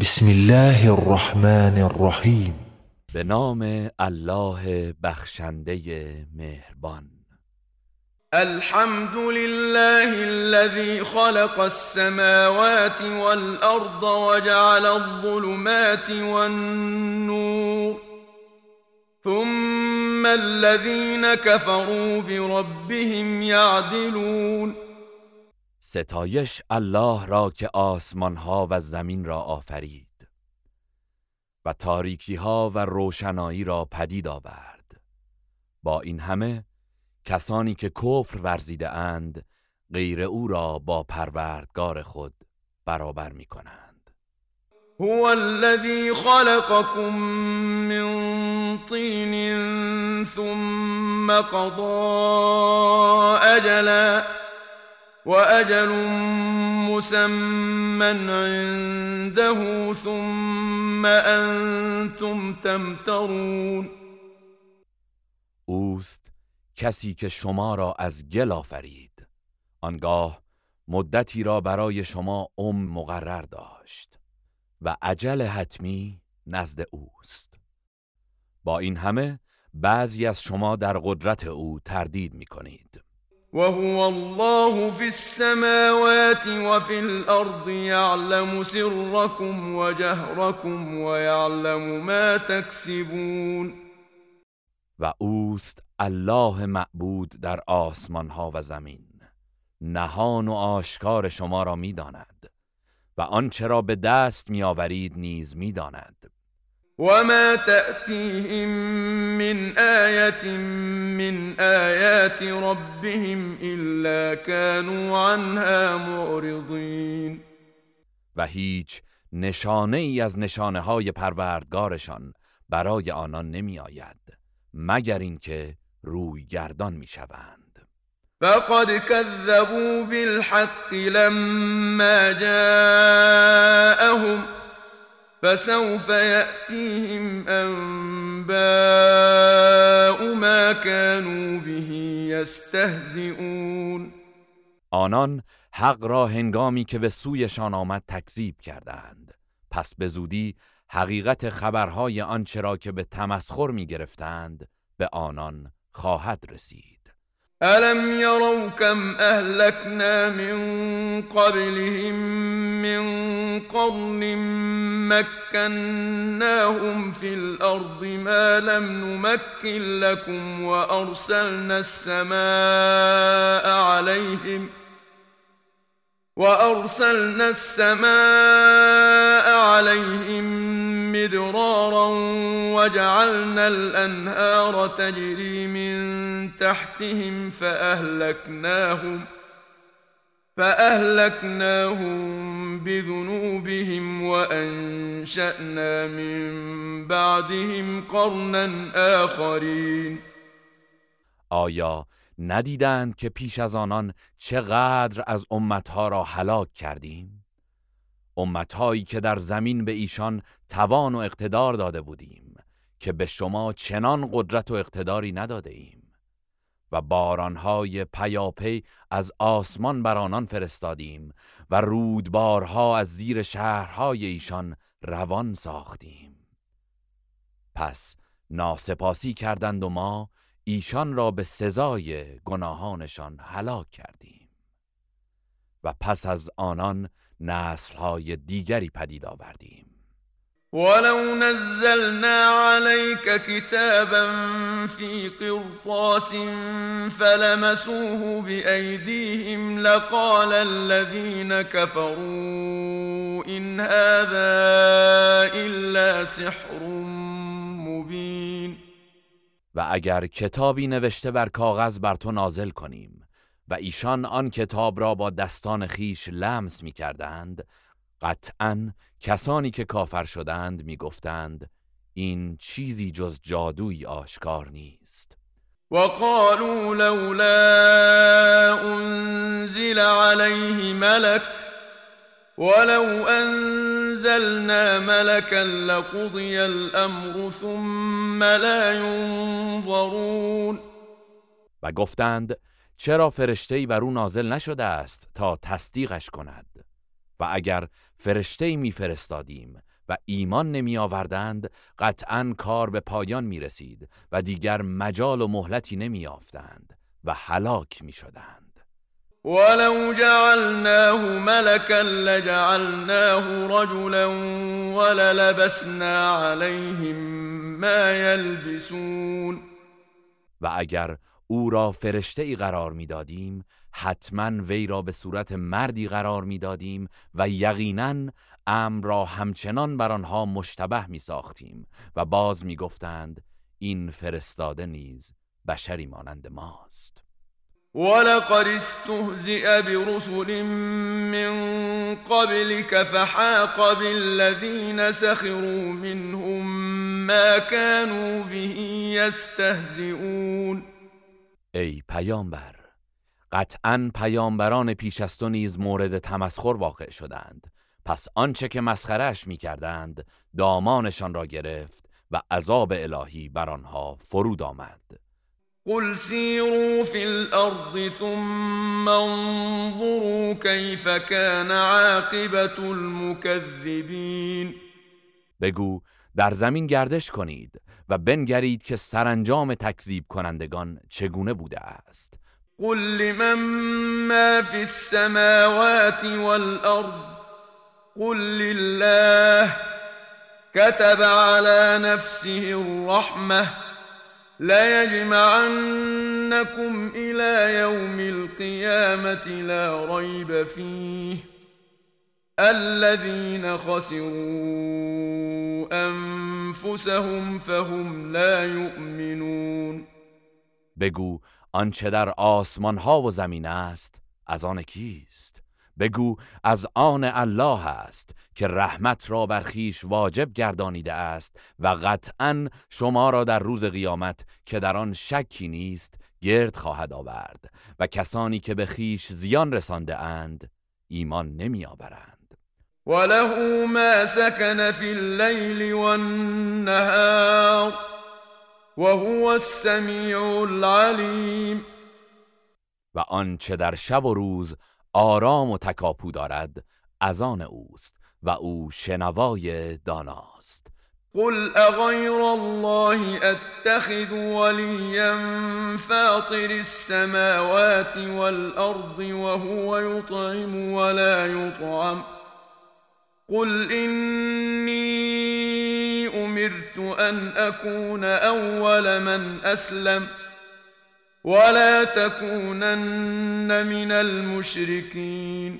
بسم الله الرحمن الرحیم به نام الله بخشنده مهربان. الحمد لله الذي خلق السماوات والأرض وجعل الظلمات والنور ثم الذين كفروا بربهم يعدلون. ستایش الله را که آسمان ها و زمین را آفرید و تاریکی ها و روشنایی را پدید آورد. با این همه کسانی که کفر ورزیده اند غیر او را با پروردگار خود برابر می کنند هو الذي خلقكم من طين ثم قضى اجلا واجل مسمى عنده ثم انتم تمترون. اوست کسی که شما را از گل آفرید. آنگاه مدتی را برای شما ام مقرر داشت و عجل حتمی نزد اوست. با این همه بعضی از شما در قدرت او تردید می کنید وهو الله في السماوات وفي الأرض يعلم سركم وجهركم ويعلم ما تكسبون. و اوست الله معبود در آسمان ها و زمین. نهان و آشکار شما را می‌داند و آنچه را به دست میآورید نیز می‌داند. وما تأتيهم من آية من آيات ربهم إلا كانوا عنها معرضين. و هیچ نشانه ای از نشانه های پروردگارشان برای آنان نمی آید مگر اینکه روی گردان می شوند فقد كذبوا بالحق لما جاءهم فسوف يأتيهم أنباء ما كانوا به يستهزئون. آنان حق را هنگامی که به سویشان آمد تکذیب کردند. پس به زودی حقیقت خبرهای آنچه را که به تمسخر می گرفتند به آنان خواهد رسید. ألم يروا كم أهلكنا من قبلهم من قرن مكناهم في الأرض ما لم نمكن لكم وأرسلنا السماء عليهم وأرسلنا السماء عليهم مدرارا وجعلنا الأنهار تجري من تحتهم فأهلكناهم فأهلكناهم بذنوبهم وأنشأنا من بعدهم قرنا آخرين. آیا ندیدند که پیش از آنان چقدر از امتها را هلاک کردیم؟ امتهایی که در زمین به ایشان توان و اقتدار داده بودیم که به شما چنان قدرت و اقتداری نداده ایم. و بارانهای پیاپی از آسمان بر آنان فرستادیم و رودبارها از زیر شهرهای ایشان روان ساختیم. پس ناسپاسی کردند و ما ایشان را به سزای گناهانشان هلاک کردیم. و پس از آنان نسلهای دیگری پدید آوردیم. ولو نزلنا عليك كتابا في قرطاس فلمسوه بأيديهم لقال الذين كفروا إن هذا إلا سحر مبين. و اگر کتابی نوشته بر کاغذ بر تو نازل کنیم و ایشان آن کتاب را با دستان خیش لمس می کردند قطعا کسانی که کافر شدند می گفتند این چیزی جز جادوی آشکار نیست. وقالوا لولا انزل عليه ملك ولو انزلنا ملكا لقضي الامر ثم لا ينظرون. و گفتند چرا فرشته‌ای بر او نازل نشده است تا تصدیقش کند؟ و اگر فرشته‌ای میفرستادیم و ایمان نمی آوردند قطعا کار به پایان می رسید و دیگر مجال و مهلتی نمی آفتند و هلاک می شدند ولو جعلناه ملكا لجعلناه رجلا وللبسنا عليهم ما يلبسون. و اگر او را فرشته ای قرار می‌دادیم حتما وی را به صورت مردی قرار می‌دادیم و یقینا امر را همچنان بر آنها مشتبه می ساختیم و باز می گفتند این فرستاده نیز بشری مانند ماست. ولقد استهزئ برسل من قبلك فحاق بالذين سخروا منهم ما كانوا به يستهزئون ای پیامبر. قطعا پیامبران پیش از تو نیز مورد تمسخر واقع شدند. پس آنچه که مسخرش می کردند دامانشان را گرفت و عذاب الهی بر آنها فرود آمد. قل سیروا فی الارض ثم انظروا کیف کان عاقبت المكذبین بگو در زمین گردش کنید. و بنگرید که سرانجام تکذیب کنندگان چگونه بوده است. قل لمن ما فی السماوات والارض قل لله كتب على نفسه الرحمة لا يجمعنكم إلى يوم القيامة لا ريب فيه. الذين خسروا أنفسهم فهم لا يؤمنون. بگو آنچه در آسمان ها و زمین است از آن کیست؟ بگو از آن الله است که رحمت را بر خیش واجب گردانیده است و قطعا شما را در روز قیامت که در آن شکی نیست گرد خواهد آورد و کسانی که به خیش زیان رسانده اند ایمان نمی آورند وله ما سكن في الليل والنهار وهو السمیع العلیم و آنچه در شب و روز آرام و تکاپو دارد از آن اوست و او شنوای داناست. قل اغیر الله اتخذ ولیا فاطر السماوات والارض وهو يطعم ولا يطعم قل إني امرت ان اكون اول من اسلم ولا تكونن من المشركين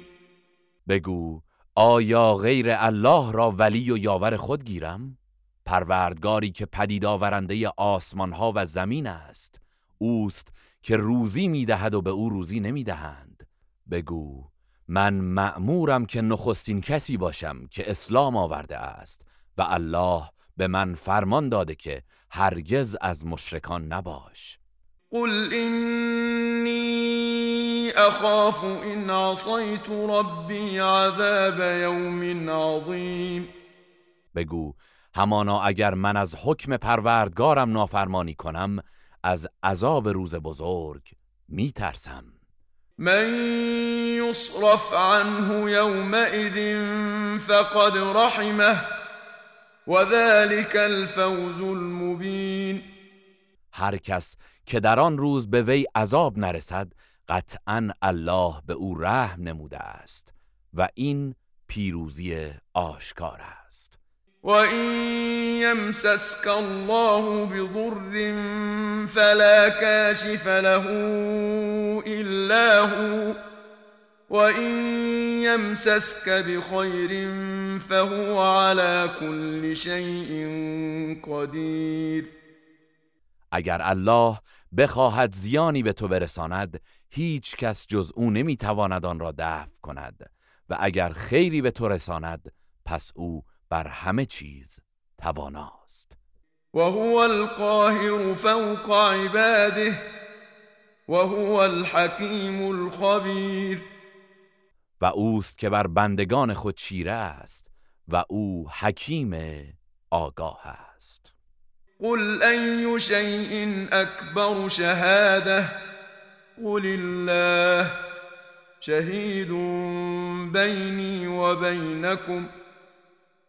بگو آیا غیر الله را ولی و یاور خود گیرم؟ پروردگاری که پدید آورنده آسمان ها و زمین است اوست که روزی می‌دهد و به او روزی نمی‌دهند بگو من مأمورم که نخستین کسی باشم که اسلام آورده است و الله به من فرمان داده که هرگز از مشرکان نباش. قل إني أخاف إن عصيت ربي عذاب يوم عظيم. بگو همانا اگر من از حکم پروردگارم نافرمانی کنم از عذاب روز بزرگ می ترسم من يصرف عنه يومئذ فقد رحمه وذلك الفوز المبين. هر کس که در آن روز به وی عذاب نرسد قطعا الله به او رحم نموده است و این پیروزی آشکار است. و این یمسسک الله بضر فلا کاشف له الا هو و این یمسسک بخیر فهو على كل شيء قدیر اگر الله بخواهد زیانی به تو برساند هیچ کس جز او نمی‌تواند آن را دفع کند و اگر خیری به تو رساند پس او بر همه چیز تواناست. و هو القاهر فوق عباده و هو الحکیم الخبیر. و اوست که بر بندگان خود چیره است و او حکیم آگاه است. قل أي شيء أكبر شهادة قل الله شهيد بيني وبينكم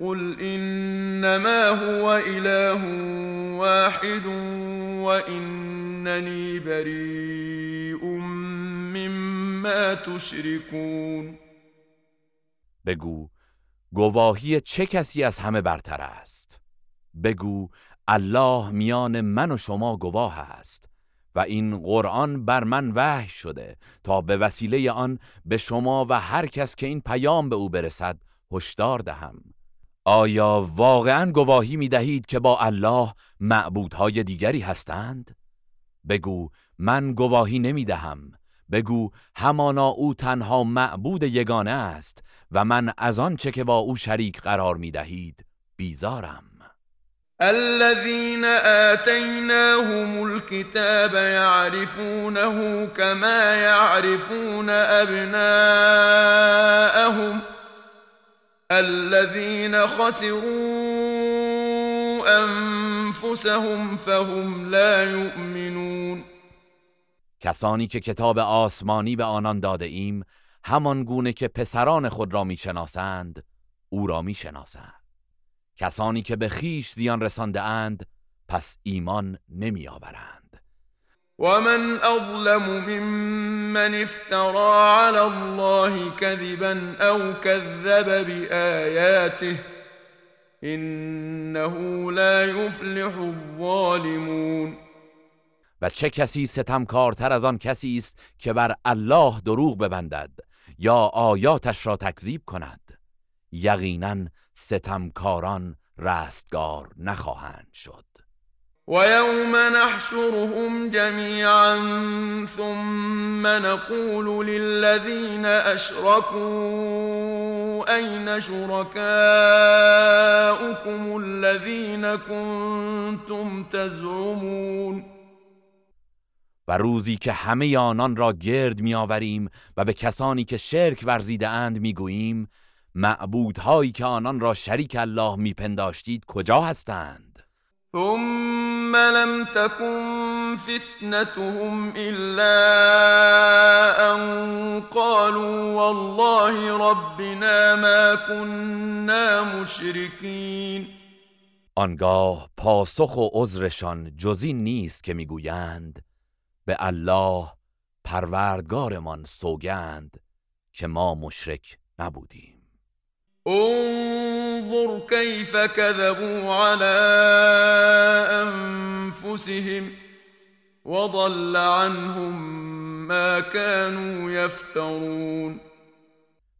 قل إنما هو إله واحد وإنني بريء مما تشركون. بگو گواهی چه کسی از همه برتر است؟ بگو الله میان من و شما گواه است و این قرآن بر من وحی شده تا به وسیله آن به شما و هر کس که این پیام به او برسد هشدار دهم. آیا واقعا گواهی می دهید که با الله معبودهای دیگری هستند؟ بگو من گواهی نمی دهم بگو همانا او تنها معبود یگانه است و من از آنچه که با او شریک قرار می دهید بیزارم الذين آتيناهم الكتاب يعرفونه كما يعرفون أبناءهم الذين خسروا أنفسهم فهم لا يؤمنون. کسانی که کتاب آسمانی به آنان داده ایم همان گونه که پسران خود را می‌شناسند او را می‌شناسند. کسانی که به خیش زیان رسانده اند پس ایمان نمی آورند ومن اظلم ممن افترى على الله كذبا او كذب بآياته انه لا يفلح الظالمون و چه کسی ستمکارتر از آن کسی است که بر الله دروغ ببندد یا آیاتش را تکذیب کند؟ یقینا ستمکاران رستگار نخواهند شد. ويوم نحشرهم جميعا ثم نقول للذين أشركوا أين شركاؤكم الذين كنتم تزعمون؟ و روزی که همه آنان را گرد میآوریم و به کسانی که شرک ورزیده اند می‌گوییم معبودهایی که آنان را شریک الله میپنداشتید کجا هستند؟ ثم لم تكن فتنتهم إلا أن قالوا والله ربنا ما كنا مشركين. آنگاه پاسخ و عذرشان جزی نیست که می‌گویند به الله پروردگارمان سوگند که ما مشرک نبودیم. انظر كيف كذبوا على أنفسهم وضل عنهم ما كانوا يفترون.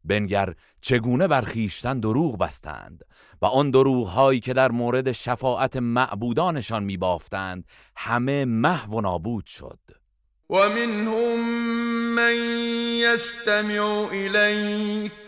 بنگر چگونه بر خویشتن دروغ بستند و آن دروغ هایی که در مورد شفاعت معبودانشان میبافتند همه محو و نابود شد. و منهم من يستمع إليك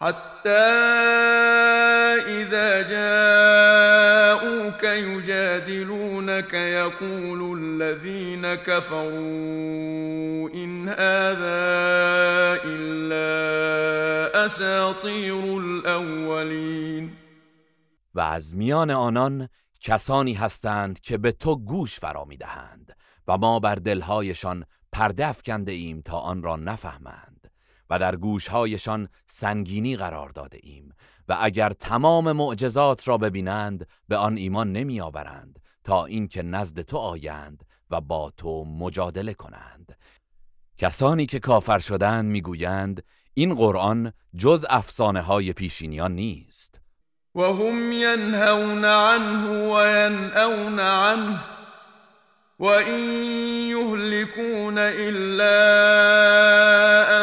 حتى إذا جاءوك يجادلونك يقول الذين كفروا إن هذا إلا أساطير الأولين. و از میان آنان کسانی هستند که به تو گوش فرا می‌دهند و ما بر دلهایشان پرده افکنده ایم تا آن را نفهمند. و در گوشهایشان سنگینی قرار داده ایم و اگر تمام معجزات را ببینند به آن ایمان نمی آورند تا اینکه نزد تو آیند و با تو مجادله کنند. کسانی که کافر شدند می‌گویند این قرآن جز افسانه های پیشینیان نیست. و هم ینهون عنه و ینأون عنه. و این یهلكون الا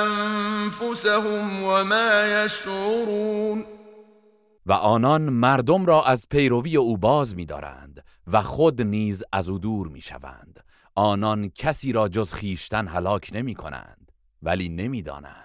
انفسهم و ما یشعرون و آنان مردم را از پیروی او باز می‌دارند و خود نیز از او دور می‌شوند. آنان کسی را جز خیشتن هلاک نمی کنند ولی نمی‌دانند.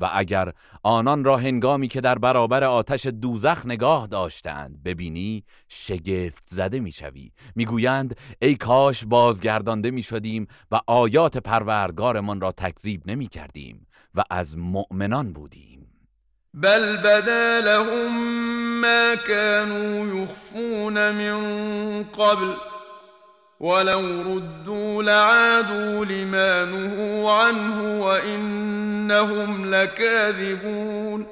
و اگر آنان را هنگامی که در برابر آتش دوزخ نگاه داشتند ببینی شگفت زده می‌شوی. می‌گویند ای کاش بازگردانده می‌شدیم و آیات پروردگارمان را تکذیب نمی کردیم و از مؤمنان بودیم. بل بدا لهم ما كانوا يخفون من قبل ولو ردوا لعادوا لما نهوا عنه وإنهم لكاذبون.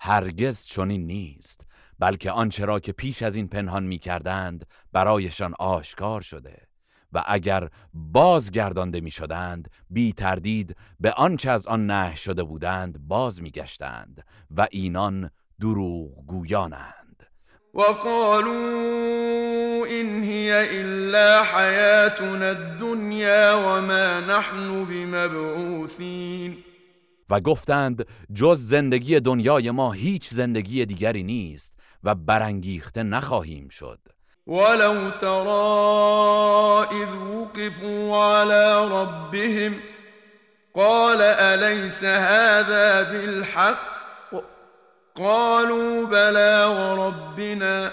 هرگز چنین نیست بلکه آنچه را که پیش از این پنهان می کردند برایشان آشکار شده و اگر بازگردانده می شدند بی تردید به آنچه از آن نه شده بودند باز می گشتند و اینان دروغ گویانند وقالوا إن هي إلا حياتنا الدنيا وما نحن بمبعوثين. و گفتند جز زندگی دنیای ما هیچ زندگی دیگری نیست و برانگیخته نخواهیم شد. ولو ترى إذ وقفوا على ربهم قال أليس هذا بالحق؟ قالوا بلى وربنا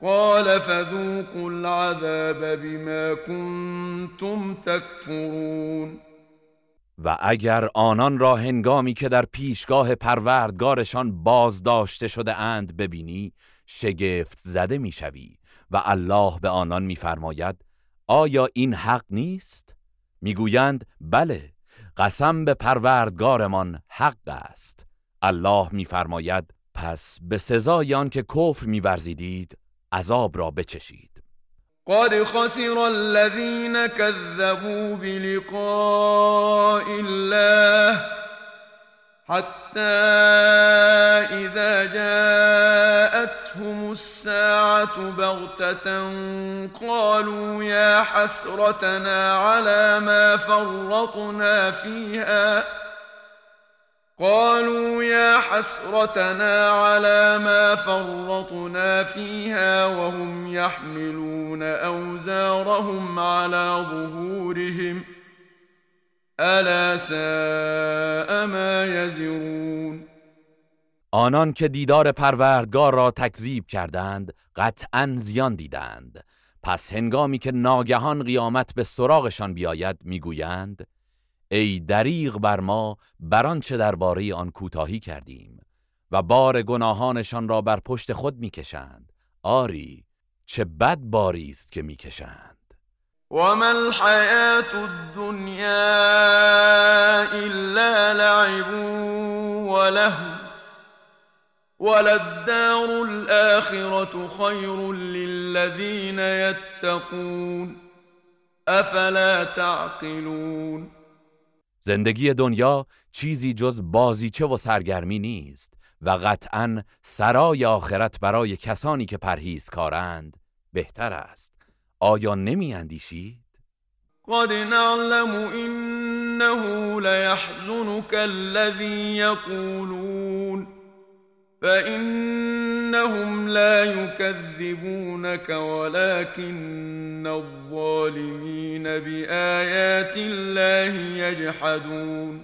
قال فذوقوا العذاب بما كنتم تكفرون. و اگر آنان را هنگامی که در پیشگاه پروردگارشان بازداشته شده اند ببینی شگفت زده می‌شوی و الله به آنان میفرماید آیا این حق نیست؟ می‌گویند بله قسم به پروردگارمان حق است. الله میفرماید پس به سزای آن که کفر میورزیدید عذاب را بچشید. قد خسر الذين كذبوا بلقاء الله حتى إذا جاءتهم الساعة بغتة قالوا يا حسرتنا على ما فرطنا فيها قالوا يا حسرتنا على ما فرطنا فيها وهم يحملون أوزارهم على ظهورهم. ألا ساء ما يزرون. آنان که دیدار پروردگار را تکذیب کردند قطعا زیان دیدند. پس هنگامی که ناگهان قیامت به سراغشان بیاید می‌گویند ای دریغ بر ما بر آنچه درباره آن کوتاهی کردیم و بار گناهانشان را بر پشت خود می‌کشند آری چه بد باری است که می‌کشند و ما الحیات الدنیا الا لعب و له وللدار الآخرة خير للذين يتقون افلا تعقلون؟ زندگی دنیا چیزی جز بازیچه و سرگرمی نیست و قطعا سرای آخرت برای کسانی که پرهیزکارند بهتر است آیا نمی اندیشید؟ قد نعلم انه لیحزنك الذي یقولون فإنهم لا يكذبونك ولكن الظالمين بآيات الله يجحدون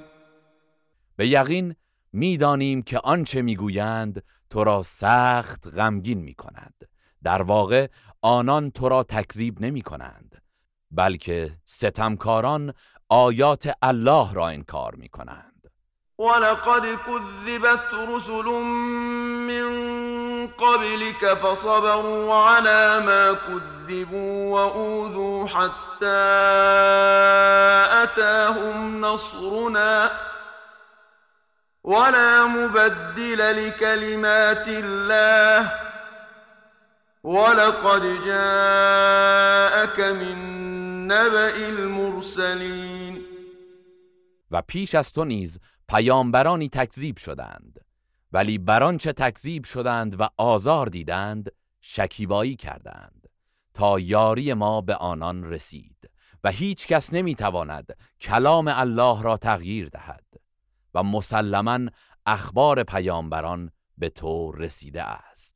به یقین می‌دانیم که آنچه می‌گویند تو را سخت غمگین می کند در واقع آنان تو را تکذیب نمی کنند بلکه ستمکاران آیات الله را انکار می کنند ولقد كذبت رسل من قبلك فصبروا على ما كذبوا وأوذوا حتى أتاهم نصرنا ولا مبدل لكلمات الله ولقد جاءك من نبأ المرسلين و پیش از تو نیز پیامبرانی تکذیب شدند. ولی بران چه تکذیب شدند و آزار دیدند شکیبایی کردند تا یاری ما به آنان رسید و هیچ کس نمی‌تواند کلام الله را تغییر دهد و مسلما اخبار پیامبران به تو رسیده است.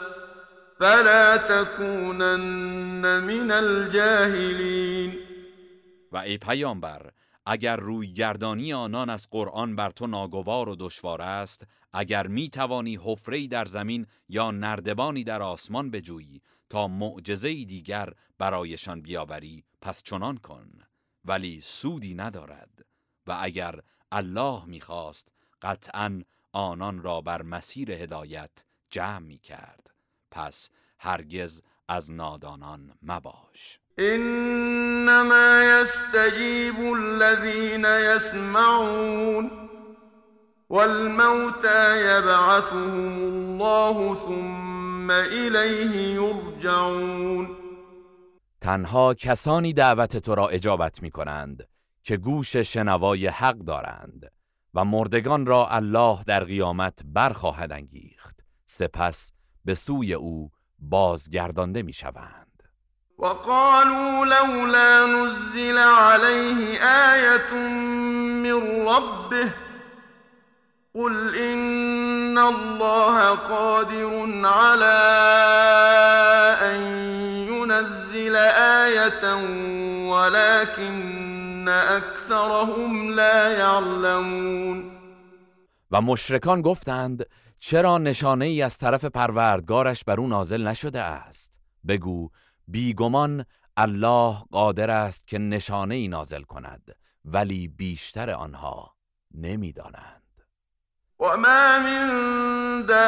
فلا تكونن من الجاهلین و ای پیامبر اگر روی گردانی آنان از قرآن بر تو ناگوار و دشوار است اگر می توانی حفره در زمین یا نردبانی در آسمان بجویی تا معجزه دیگر برایشان بیاوری پس چنان کن. ولی سودی ندارد. و اگر الله می‌خواست قطعا آنان را بر مسیر هدایت جمع می کرد پس هرگز از نادانان مباش. انما يستجيب الذين يسمعون والموتى يبعثهم الله ثم الیه یرجعون. تنها کسانی دعوت تو را اجابت می کنند که گوش شنوای حق دارند و مردگان را الله در قیامت برخواهد انگیخت. سپس به سوی او بازگردانده می شوند وقالوا لولا نزل عليه آية من ربه قل إن الله قادر على أن ينزل آية ولكن أكثرهم لا يعلمون. و مشرکان گفتند چرا نشانه ای از طرف پروردگارش بر او نازل نشده است؟ بگو بیگمان الله قادر است که نشانه ای نازل کند ولی بیشتر آنها نمی‌دانند. و ما من دابت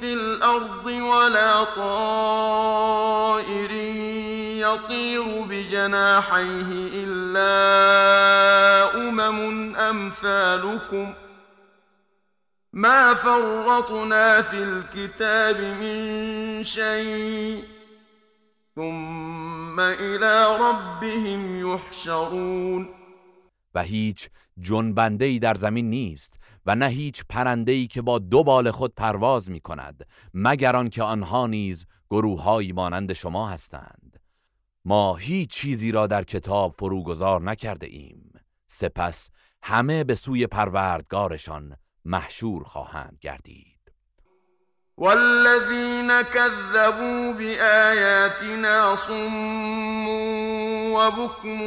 فی الارض ولا طائر يطير بجناحيه إلا أمم أمثالكم ما فرطنا في الكتاب من شيء ثم إلى ربهم يحشرون. و هیچ جنبنده ای در زمین نیست و نه هیچ پرنده ای که با دو بال خود پرواز می کند مگر آنکه آنها نیز گروههایی مانند شما هستند. ما هیچ چیزی را در کتاب فروگذار نکرده ایم. سپس همه به سوی پروردگارشان محشور خواهند گردید. والذین كذبوا بآیاتنا صم وبكم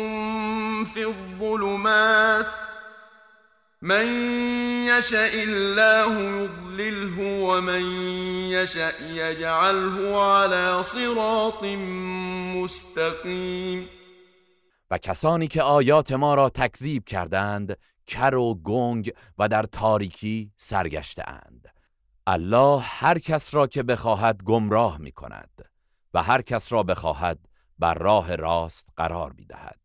في الظلمات من يشاء الله يضلله ومن يشاء يجعله على صراط مستقیم و کسانی که آیات ما را تکذیب کردند کر و گنگ و در تاریکی سرگشته اند الله هر کس را که بخواهد گمراه می کند و هر کس را بخواهد بر راه راست قرار می دهد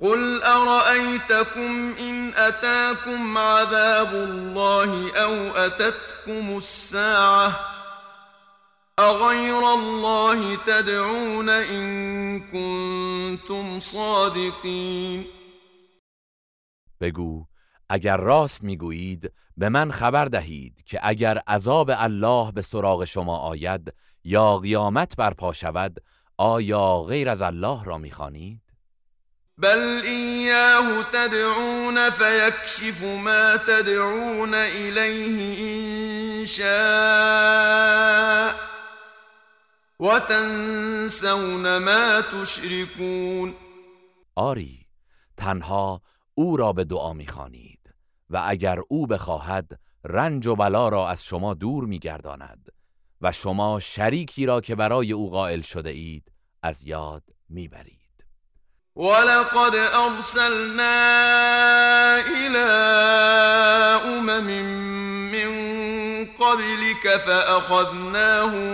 قل أرأيتكم إن أتاكم عذاب الله أو أتتكم الساعة أغير الله تدعون إن كنتم صادقين بگو اگر راست می‌گویید به من خبر دهید که اگر عذاب الله به سراغ شما آید یا قیامت برپا شود آیا غیر از الله را می‌خوانید؟ بل إياه تدعون فيكشف ما تدعون إليه إن شاء وتنسون ما تشركون آری تنها او را به دعا می‌خوانید و اگر او بخواهد رنج و بلا را از شما دور میگرداند و شما شریکی را که برای او قائل شده اید از یاد می‌برید. ولقد أرسلنا إلى أمم من قبلك فأخذناهم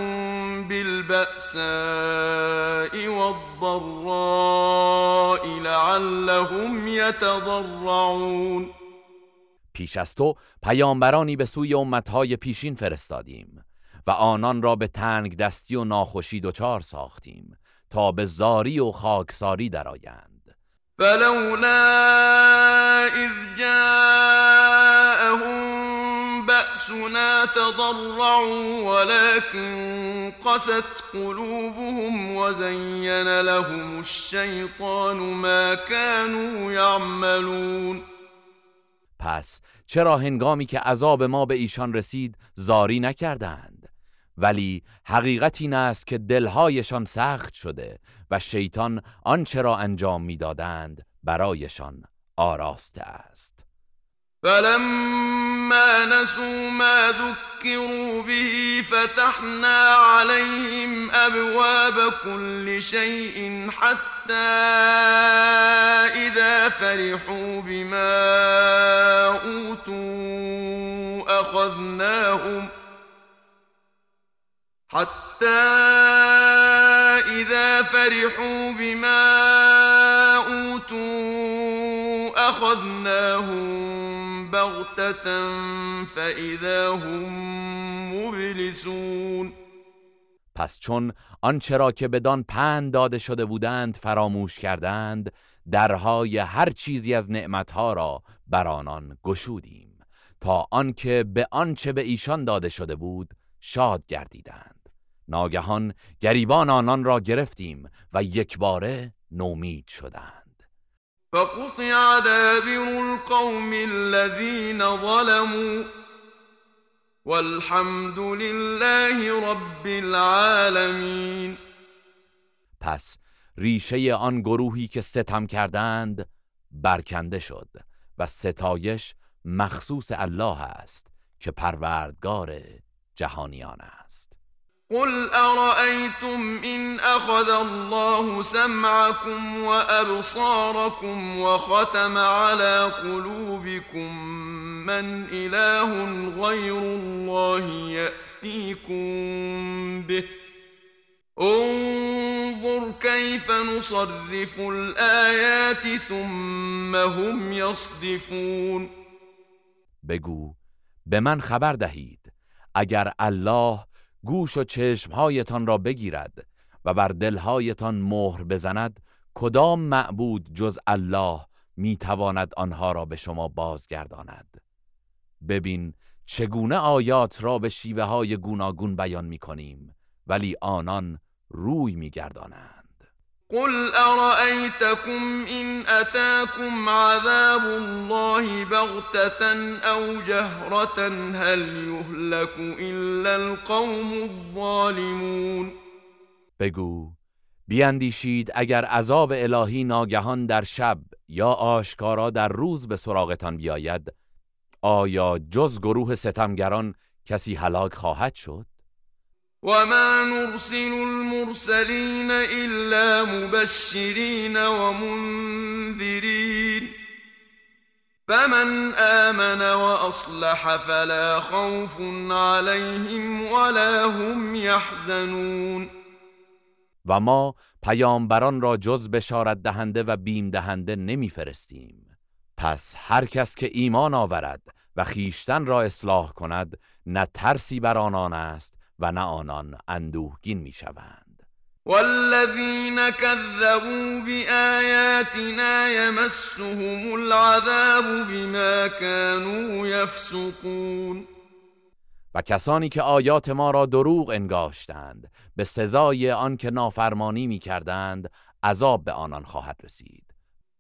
بالبأساء والضراء لعلهم يتضرعون. پیش از تو پیامبرانی به سوی امتهای پیشین فرستادیم و آنان را به تنگ دستی و ناخوشی دچار ساختیم. تا به زاری و خاکساری درآیند. فلولا اذ جاءهم بأسنا تضرعوا ولكن قست قلوبهم وزين لهم الشيطان ما كانوا يعملون. پس چرا هنگامی که عذاب ما به ایشان رسید زاری نکردند؟ ولی حقیقت این است که دلهایشان سخت شده و شیطان آنچه را انجام می‌دادند برایشان آراسته است. فلما نسوا ما ذكروا به فتحنا عليهم أبواب كل شيء حتى إذا فرحوا بما أوتوا أخذناهم حتى إذا فرحوا بما أوتوا أخذناهم بغتة فإذا هم مبلسون. پس چون آنچه را که بدان پند داده شده بودند فراموش کردند درهای هر چیزی از نعمتها را بر آنان گشودیم تا آنکه به آنچه به ایشان داده شده بود شاد گردیدند. ناگهان گریبان آنان را گرفتیم و یکباره نومید شدند. فقطع دابر القوم الذين ظلموا والحمد لله رب العالمین. پس ریشه آن گروهی که ستم کردند برکنده شد و ستایش مخصوص الله است که پروردگار جهانیان است. قل أرأيتم إن أخذ الله سمعكم وأبصاركم وختم على قلوبكم من إله غير الله يأتيكم به انظر كيف نصرف الآيات ثم هم يصدفون بگو به من خبر دهید اگر الله گوش و چشمهایتان را بگیرد و بر دلهایتان مهر بزند کدام معبود جز الله می‌تواند آنها را به شما بازگرداند؟ ببین چگونه آیات را به شیوه های گوناگون بیان می کنیم ولی آنان روی میگردانند. قل أرأيتكم إن أتاكم عذاب الله بغتة أو جهرة هل يهلك إلا القوم الظالمون؟ بگو بیاندیشید اگر عذاب الهی ناگهان در شب یا آشکارا در روز به سراغتان بیاید آیا جز گروه ستمگران کسی هلاک خواهد شد؟ وما نرسل المرسلين إلا مبشرين ومنذرين فمن آمن وأصلح فلا خوف عليهم ولا هم يحزنون و ما پیامبران را جز بشارت دهنده و بیم دهنده نمیفرستیم. پس هر کس که ایمان آورد و خیشتن را اصلاح کند نه ترسی بر آنان است و نه آنان اندوهگین می‌شوند. والذین كذبوا بآیاتنا یمسهم العذاب بما كانوا یفسقون. و کسانی که آیات ما را دروغ انگاشتند به سزای آن که نافرمانی می‌کردند عذاب به آنان خواهد رسید.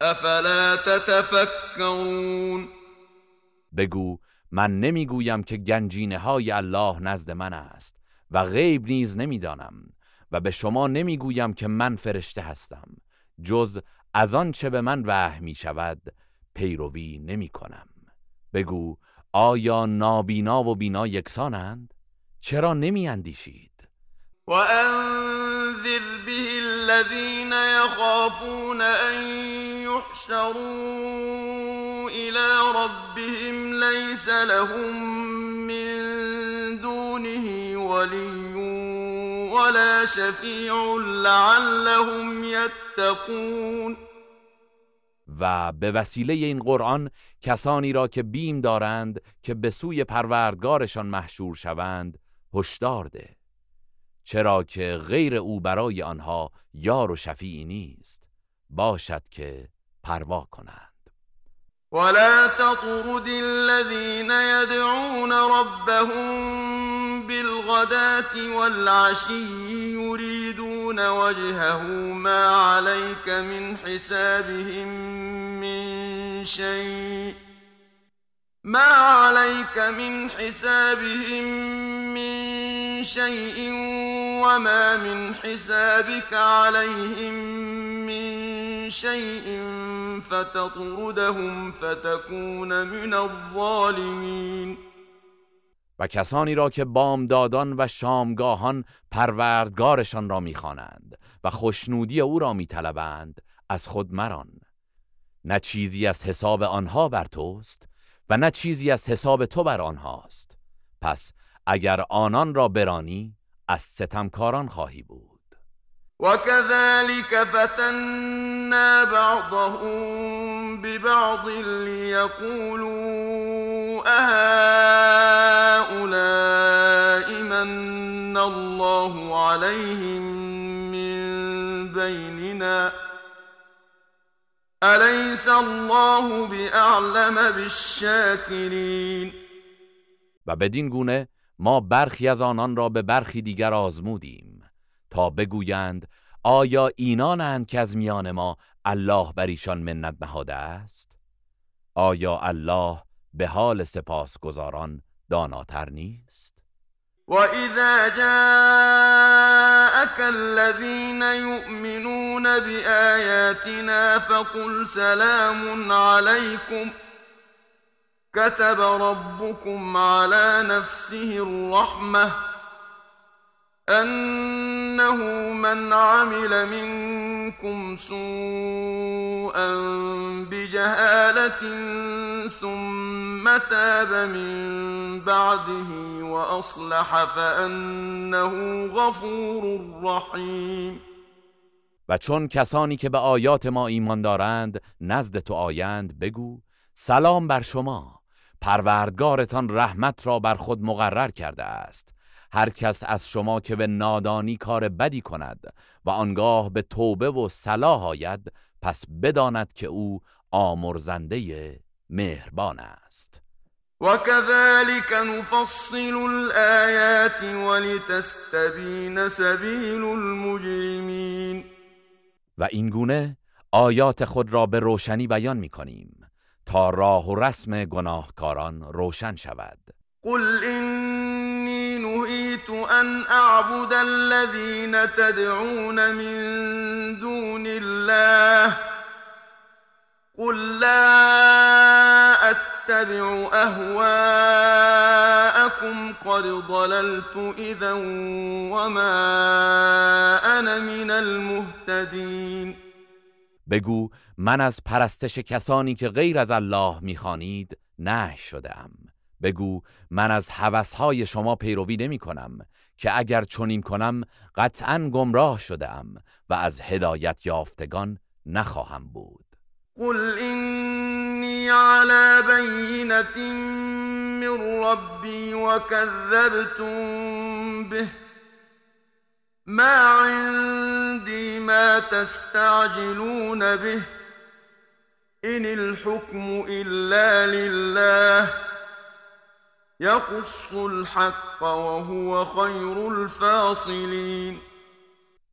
افلا تتفکرون بگو من نمی‌گویم که گنجینه های الله نزد من است و غیب نیز نمی‌دانم و به شما نمی‌گویم که من فرشته هستم جز از آن چه به من وحی می شود پیروی نمی کنم بگو آیا نابینا و بینا یکسانند؟ چرا نمی اندیشید؟ وأنذر به الذين يخافون أن يحشروا إلى ربهم ليس لهم من دونه ولي ولا شفيع لعلهم يتقون. و به وسیله این قرآن کسانی را که بیم دارند که به سوی پروردگارشان محشور شوند هشدار ده. چرا که غیر او برای آنها یار و شفیعی نیست. باشد که پروا کنند. ولا تطرد الذين يدعون ربهم بالغداة والعشي يريدون وجهه ما عليك من حسابهم من شيء ما عليك من حسابهم من شيء وما من حسابك عليهم من شيء فتطردهم فتكون من الظالمين. و کسانی را که بامدادان و شامگاهان پروردگارشان را می‌خوانند و خوشنودی او را میطلبند از خود مران. نه چیزی از حساب آنها بر توست و نه چیزی از حساب تو بر آنهاست. پس اگر آنان را برانی از ستمکاران خواهی بود. وكذلك فتنا بعضهم ببعض ليقولوا أهؤلاء من الله عليهم من بيننا أليس الله بأعلم بالشاكرين؟ و بدین گونه ما برخی از آنان را به برخی دیگر آزمودیم تا بگویند آیا اینانند که از میان ما الله بر ایشان منت نهاده است؟ آیا الله به حال سپاسگزاران داناتر نیست؟ وإذا جاءك الذين يؤمنون بآياتنا فقل سلام عليكم كتب ربكم على نفسه الرحمة أنه من عمل منكم سوءا بجهالة ثم تاب من بعده وأصلح فأنه غفور رحيم. و چون کسانی که به آیات ما ایمان دارند نزد تو آیند بگو سلام بر شما پروردگارتان رحمت را بر خود مقرر کرده است. هر کس از شما که به نادانی کار بدی کند و آنگاه به توبه و صلاح آید پس بداند که او آمرزنده مهربان است. وكذلك نفصل الآيات ولتستبين سبيل المجرمين. و این گونه آیات خود را به روشنی بیان می کنیم تا راه و رسم گناهکاران روشن شود. قل نهيت أن أعبد الذين تدعون من دون الله. قل لا أتبع أهواءكم. قد ضللت إذا وما أنا من المهتدين. بگو من از پرستش کسانی که غیر از الله میخوانید نه شدم بگو من از هوسهای شما پیروی نمی کنم که اگر چنین کنم قطعا گمراه شدم و از هدایت یافتگان نخواهم بود. قل إني على بينة من ربي وكذبتم به. ما عندي ما تستعجلون به. إن الحكم إلا لله. يقص الحق الفاصلين.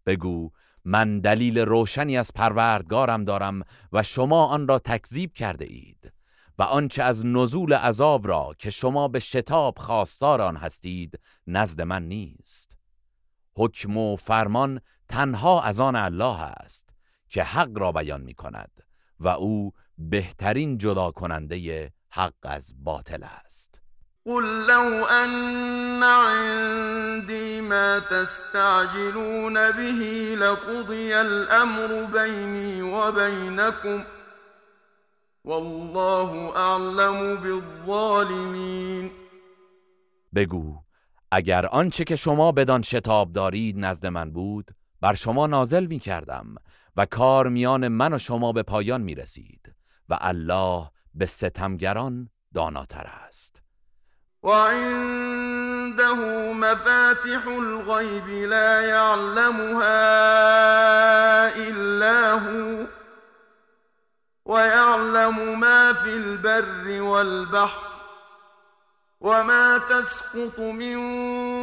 بگو من دلیل روشنی از پروردگارم دارم و شما آن را تکذیب کرده اید و آنچه از نزول عذاب را که شما به شتاب خواستار آن هستید نزد من نیست. حکم و فرمان تنها از آن الله است که حق را بیان می کند و او بهترین جدا کننده حق از باطل است. قل لو ان عندي ما تستعجلون به لقضي الامر بيني وبينكم والله اعلم بالظالمین بگو اگر آنچه که شما بدان شتاب دارید نزد من بود بر شما نازل می کردم و کار میان من و شما به پایان می رسید و الله به ستمگران داناتر است. و عنده مفاتح الغیب لا يعلمها الا هو ويعلم ما في البر والبحر وما تسقط من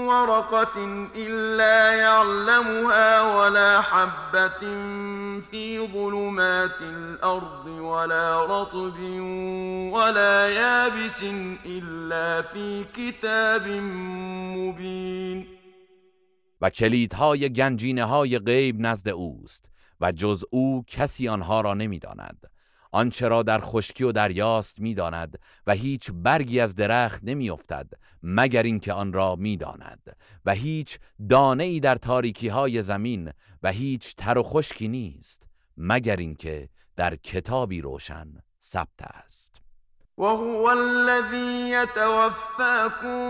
ورقة إلا يعلمها ولا حبة في ظلمات الأرض ولا رطب ولا يابس إلا في كتاب مبين و کلیدهای گنجینه های غیب نزد اوست و جز أو کسی آنها را نمیداند. آنچه را در خشکی و دریاست می‌داند و هیچ برگی از درخت نمیافتد مگر اینکه آن را می‌داند. و هیچ دانه ای در تاریکی های زمین و هیچ تر و خشکی نیست مگر اینکه در کتابی روشن ثبت است. وهو الذي يتوفاكم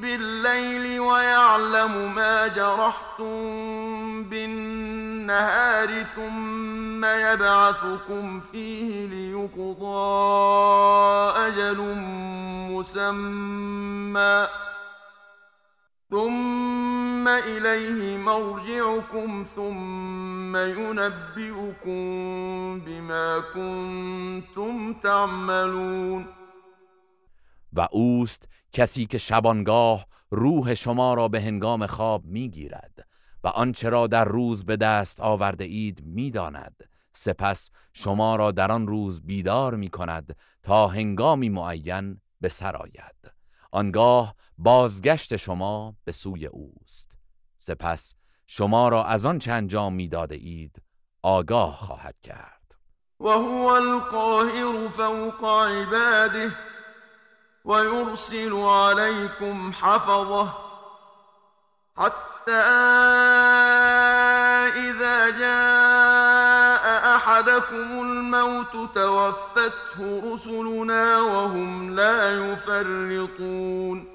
بالليل ويعلم ما جرحتم بالنهار. ثم يبعثكم فيه ليقضى أجل مسمى. ثم إليه مرجعكم ثم ينبئكم بما كنتم تعملون. و اوست کسی که شبانگاه روح شما را به هنگام خواب میگیرد. و آنچه را در روز به دست آورده اید می‌داند سپس شما را در آن روز بیدار می کند تا هنگامی معین به سر آید. آنگاه بازگشت شما به سوی اوست. سپس شما را از آن چند انجام می‌داده اید آگاه خواهد کرد. و هو القاهر فوق عباده و یرسل علیکم حفظه حتی اذا جاء احدكم الموت توفته رسلنا وهم لا يفرطون.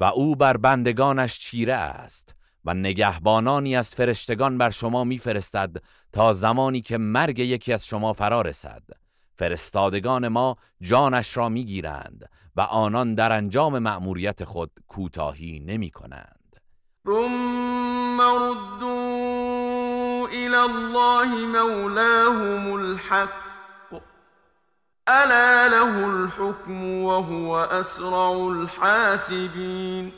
و او بر بندگانش چیره است و نگهبانانی از فرشتگان بر شما میفرستد تا زمانی که مرگ یکی از شما فرا رسد. فرستادگان ما جانش را می‌گیرند و آنان در انجام مأموریت خود کوتاهی نمی کنند ثم ردوا الى الله مولاهم الحق الا له الحكم وهو اسرع الحاسبین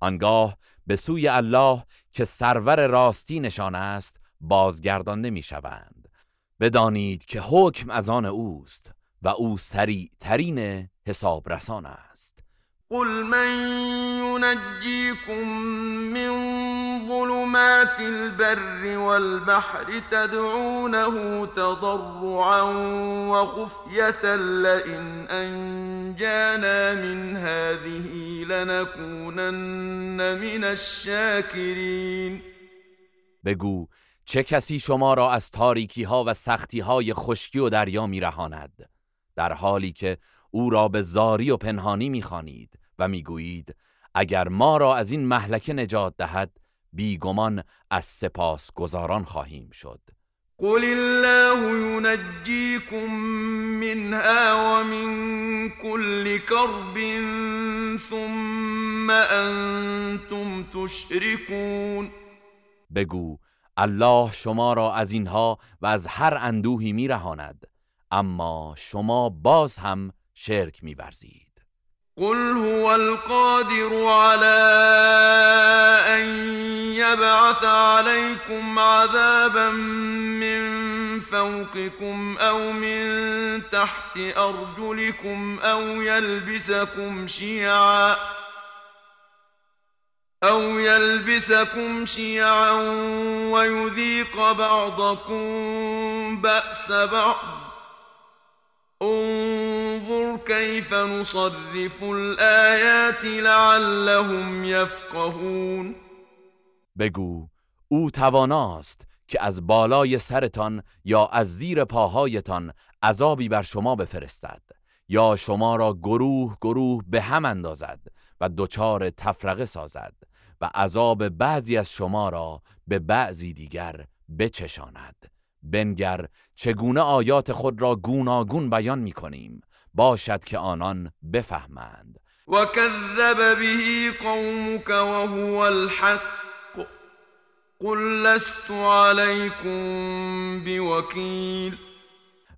آنگاه به سوی الله که سرور راستی نشان است بازگردانده می‌شوند بدانید که حکم از آن اوست و او سریع ترین حسابرسان است. قل من ينجيكم من ظلمات البر والبحر تدعونه تضرعا وخفية لئن أنجانا من هذه لنكونن من الشاكرين بگو چه کسی شما را از تاریکی ها و سختی های خشکی و دریا میرهاند؟ در حالی که أو را به زاری و پنهانی میخوانید. و می‌گویید اگر ما را از این محلکه نجات دهد بیگمان از سپاس گذاران خواهیم شد. قل الله ينجيكم منها ومن كل كرب ثم انتم تشركون. بگو الله شما را از اینها و از هر اندوهی میرهاند اما شما باز هم شرک میورزید. قل هو القادر على أن يبعث عليكم عذابا من فوقكم أو من تحت أرجلكم أو يلبسكم شيعا أو يلبسكم شيعا ويذيق بعضكم بأس بعض كيف نصرف الآيات لعلهم يفقهون؟ بگو او تواناست که از بالای سرتان یا از زیر پاهایتان عذابی بر شما بفرستد یا شما را گروه گروه به هم اندازد و دچار تفرقه سازد و عذاب بعضی از شما را به بعضی دیگر بچشاند. بنگر چگونه آیات خود را گوناگون بیان می کنیم؟ باشد که آنان بفهمند. و کذب به قومك وهو الحق قل لست علیکم بوکیل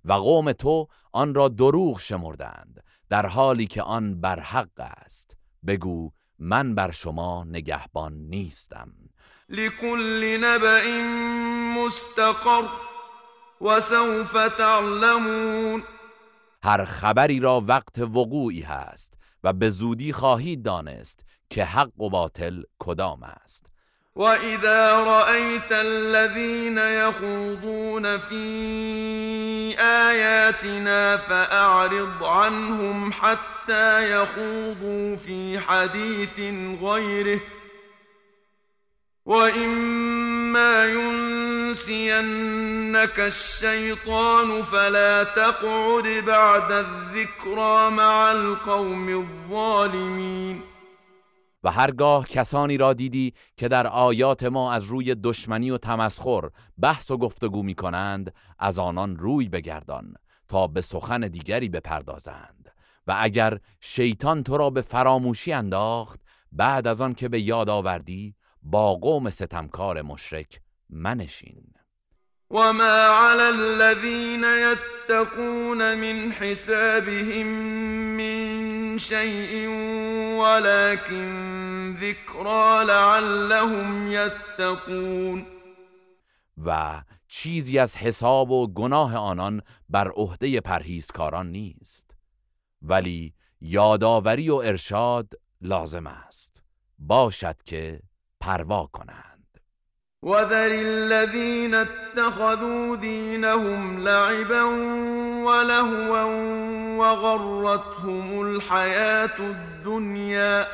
و قوم تو آن را دروغ شمردند در حالی که آن بر حق است. بگو من بر شما نگهبان نیستم. لكل نبأ مستقر و سوف تعلمون. هر خبری را وقت وقوعی هست و به زودی خواهید دانست که حق و باطل کدام است. وإذا رأيت الذين يخوضون في آياتنا فأعرض عنهم حتى يخوضوا في حديث غيره وإما ينسينك الشيطان فلا تقعد بعد الذكرى مع القوم الظالمين. و هرگاه کسانی را دیدی که در آیات ما از روی دشمنی و تمسخر بحث و گفتگو می کنند از آنان روی بگردان تا به سخن دیگری بپردازند. و اگر شیطان تو را به فراموشی انداخت بعد از آن که به یاد آوردی با قوم ستمکار مشرک منشین. وما على الذين يتقون من حسابهم من شيء ولكن ذكرى لعلهم يتقون. و چیزی از حساب و گناه آنان بر عهده پرهیزکاران نیست. ولی یادآوری و ارشاد لازم است. باشد که پروا کنند. وذر الذين اتخذوا دينهم لعبا ولهوا وغرتهم الحياة الدنيا.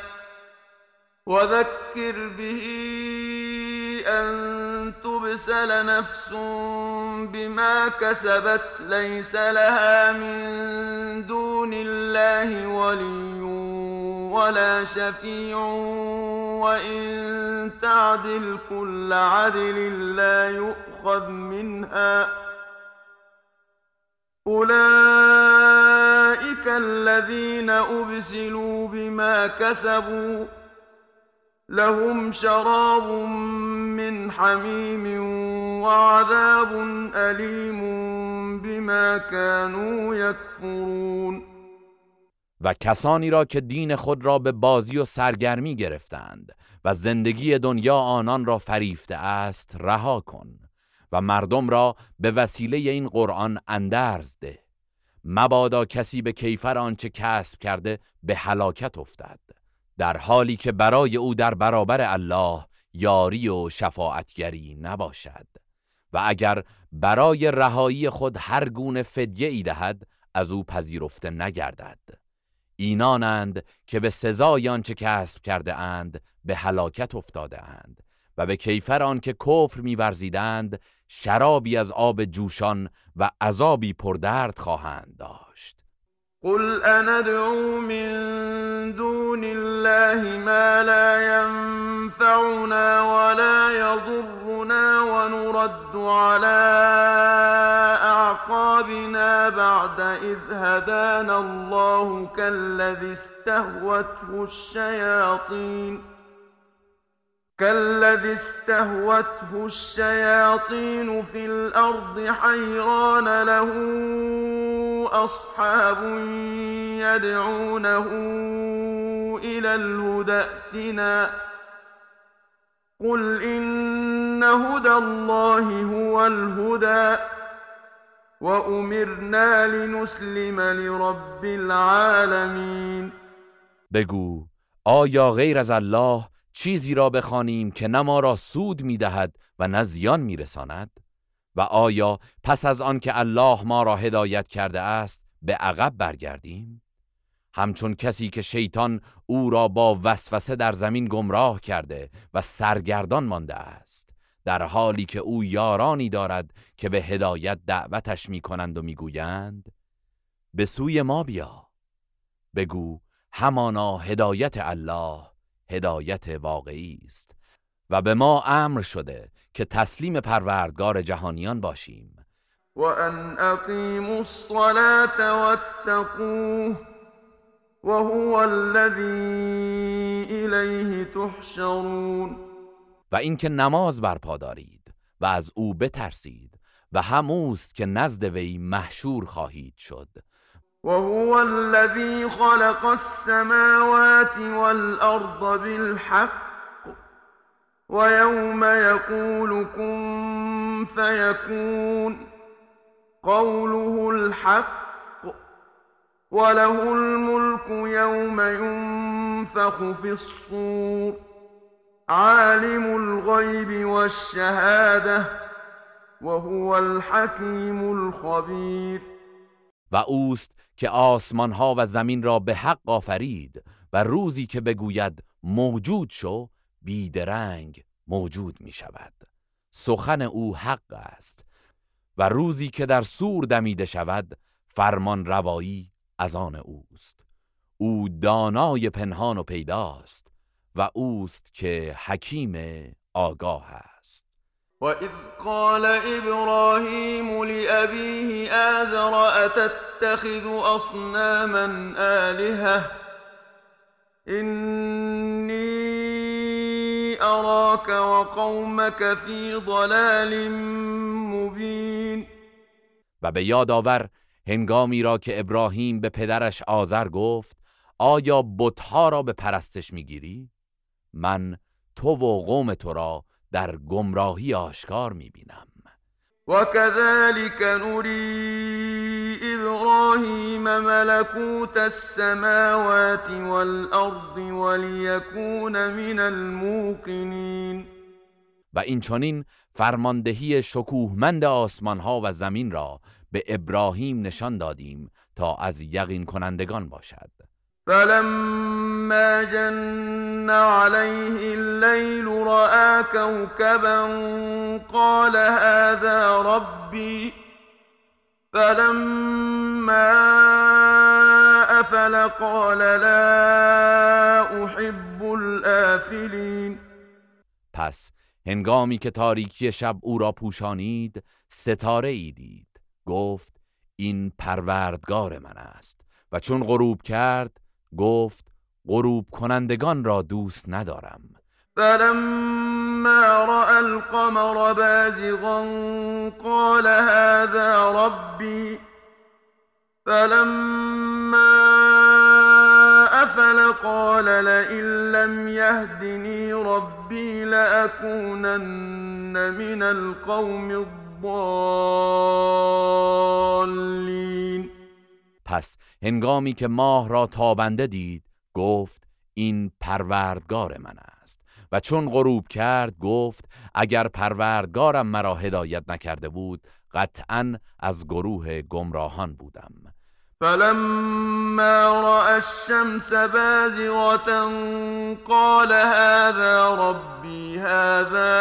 وذكر به أن تبسل نفس بما كسبت ليس لها من دون الله ولي ولا شفيع وإن تعدل كل عدل لا يؤخذ منها. أولئك الذين أبسلوا بما كسبوا لهم شراب من حميم وعذاب أليم بما كانوا يكفرون. و کسانی را که دین خود را به بازی و سرگرمی گرفتند و زندگی دنیا آنان را فریفته است رها کن و مردم را به وسیله این قرآن اندرز ده. مبادا کسی به کیفر آنچه کسب کرده به هلاکت افتد. در حالی که برای او در برابر الله یاری و شفاعتگری نباشد. و اگر برای رهایی خود هر گونه فدیه ای دهد از او پذیرفته نگردد. اینانند که به سزای آنچه کسب کرده اند به هلاکت افتاده اند و به کیفر آنکه کفر میورزیدند شرابی از آب جوشان و عذابی پردرد خواهند داشت. قل اندعو من دون الله ما لا ينفعنا ولا يضرنا ونرد على أعقابنا بعد إذ هدانا الله كالذي استهوته الشياطين كالذي استهوته الشياطين في الأرض حيران له أصحاب يدعونه إلى الهدى ائتنا. قل إن هدى الله هو الهدى وأمرنا لنسلم لرب العالمين. بگو آیا غیر از الله چیزی را بخوانیم که نه ما را سود می‌دهد و نه زیان میرساند؟ و آیا پس از آن که الله ما را هدایت کرده است به عقب برگردیم؟ همچون کسی که شیطان او را با وسوسه در زمین گمراه کرده و سرگردان مانده است در حالی که او یارانی دارد که به هدایت دعوتش می کنند و می‌گویند به سوی ما بیا بگو همانا هدایت الله هدایت واقعی است و به ما امر شده که تسلیم پروردگار جهانیان باشیم. و ان اقیموا الصلاة واتقوه وهو الذی الیه تحشرون. و اینکه نماز برپا دارید و از او بترسید و هموست که نزد وی محشور خواهید شد. وهو الذي خلق السماوات والأرض بالحق ويوم يقول كن فيكون قوله الحق وله الملك يوم ينفخ في الصور عالم الغيب والشهادة وهو الحكيم الخبير. و اوست که آسمان ها و زمین را به حق آفرید و روزی که بگوید موجود شو بیدرنگ موجود می شود. سخن او حق است و روزی که در سور دمیده شود فرمان روایی از آن اوست. او دانای پنهان و پیداست و اوست که حکیم آگاه است. وإذ قال إبراهيم لأبيه آذر أتتخذ أصناما آلهة إني أراك وقومك في ضلال مبين و به یاد آور هنگامی را که ابراهیم به پدرش آذر گفت آیا بتها را به پرستش می‌گیری؟ من تو و قوم تو را در گمراهی آشکار می‌بینم. وكذلك نري إبراهيم ملكوت السماوات والأرض وليكون من الموقنين. و این چنین فرماندهی شکوهمند آسمان ها و زمین را به ابراهیم نشان دادیم تا از یقین کنندگان باشد. فلما جن عليه الليل رأى كوكبا قال هذا ربي فلما أفل قال لا أحب الآفلين پس هنگامی که تاریکی شب او را پوشانید ستاره ای دید. گفت این پروردگار من است. و چون غروب کرد گفت غروب کنندگان را دوست ندارم. فلما رأى القمر بازغا قال هذا ربي فلما أفل قال لئن لم يهدني ربي لأكونن من القوم الضالين پس هنگامی که ماه را تابنده دید گفت این پروردگار من است. و چون غروب کرد گفت اگر پروردگارم مرا هدایت نکرده بود قطعا از گروه گمراهان بودم. فلما رأى الشمس بازغة قال هذا ربي هذا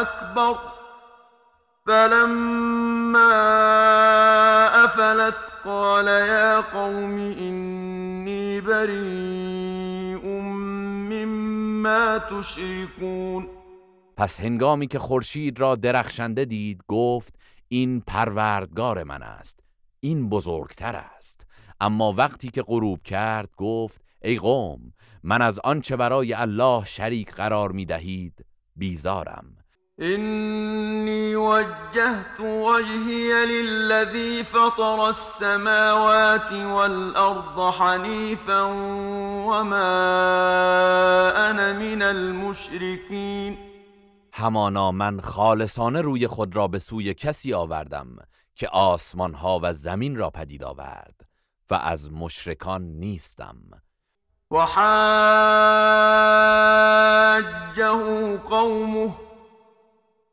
أكبر. فلما أفلت قال يا قوم إني بريء مما تشركون. پس هنگامی که خورشید را درخشنده دید گفت این پروردگار من است این بزرگتر است. اما وقتی که غروب کرد گفت ای قوم من از آنچه برای الله شریک قرار می دهید بیزارم. إني وجهت وجهي للذي فطر السماوات والأرض حنيفا وما أنا من المشركين. همانا من خالصانه روی خود را به سوی کسی آوردم که آسمان ها و زمین را پدید آورد و از مشرکان نیستم. و حاجه قومه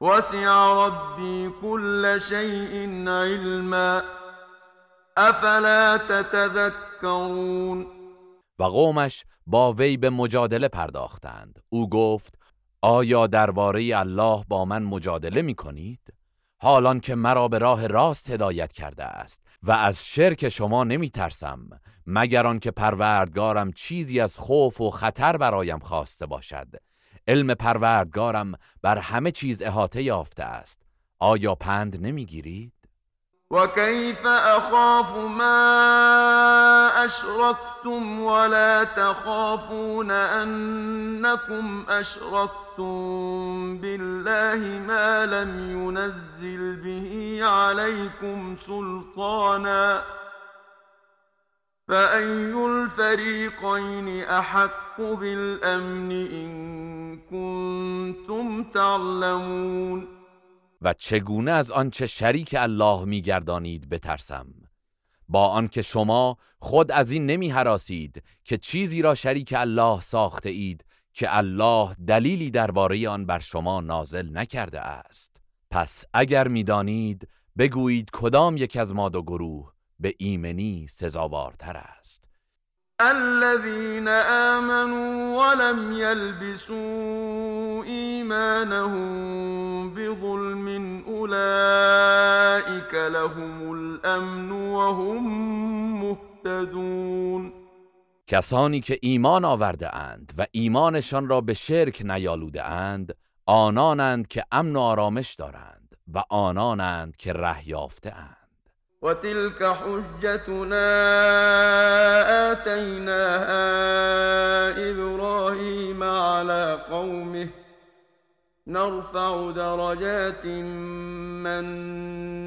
وسع ربي كل شيء علما. افلا تتذكرون؟ و قومش با وی به مجادله پرداختند. او گفت آیا درباره الله با من مجادله می کنید؟ حالان که مرا به راه راست هدایت کرده است و از شرک شما نمی ترسم مگر آنکه پروردگارم چیزی از خوف و خطر برایم خواسته باشد. علم پروردگارم بر همه چیز احاطه یافته است. آیا پند نمی‌گیرید؟ وكيف أخاف ما أشركتم ولا تخافون أنكم أشركتم بالله ما لم ينزل به عليكم سلطانا فأي الفريقين أحق بالأمن إن كنتم تعلمون. و چگونه از آنچه شریک الله میگردانید بترسم. با آنکه شما خود از این نمی حراسید که چیزی را شریک الله ساخته اید که الله دلیلی درباره آن بر شما نازل نکرده است. پس اگر می‌دانید بگویید کدام یک از ما دو گروه به ایمنی سزاوارتر است. الذين آمنوا ولم يلبسوا إيمانهم بظلم أولئك لهم الأمن وهم مهتدون. کسانی که ایمان آورده اند و ایمانشان را به شرک نیالوده اند آنانند که امن و آرامش دارند و آنانند که ره یافته اند. وتلك حجتنا آتيناها إبراهيم على قومه. نرفع درجات من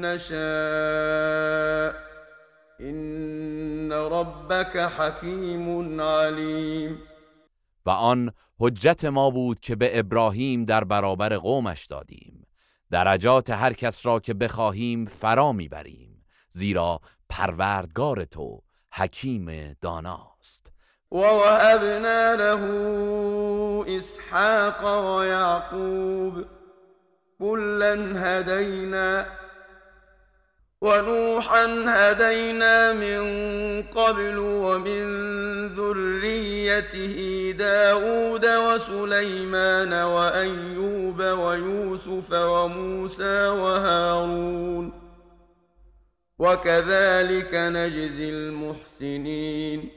نشاء. إن ربك حكيم عليم. و آن حجت ما بود که به ابراهیم در برابر قومش دادیم. درجات هر کس را که بخواهیم فرا میبریم. زیرا پروردگار تو حکیم داناست. و وهبنا له اسحاق و یعقوب كلا هدینا ونوحا هدينا من قبل ومن ذريته داود وسليمان وأيوب ويوسف وموسى وهارون. و كذلك نجزی المحسنین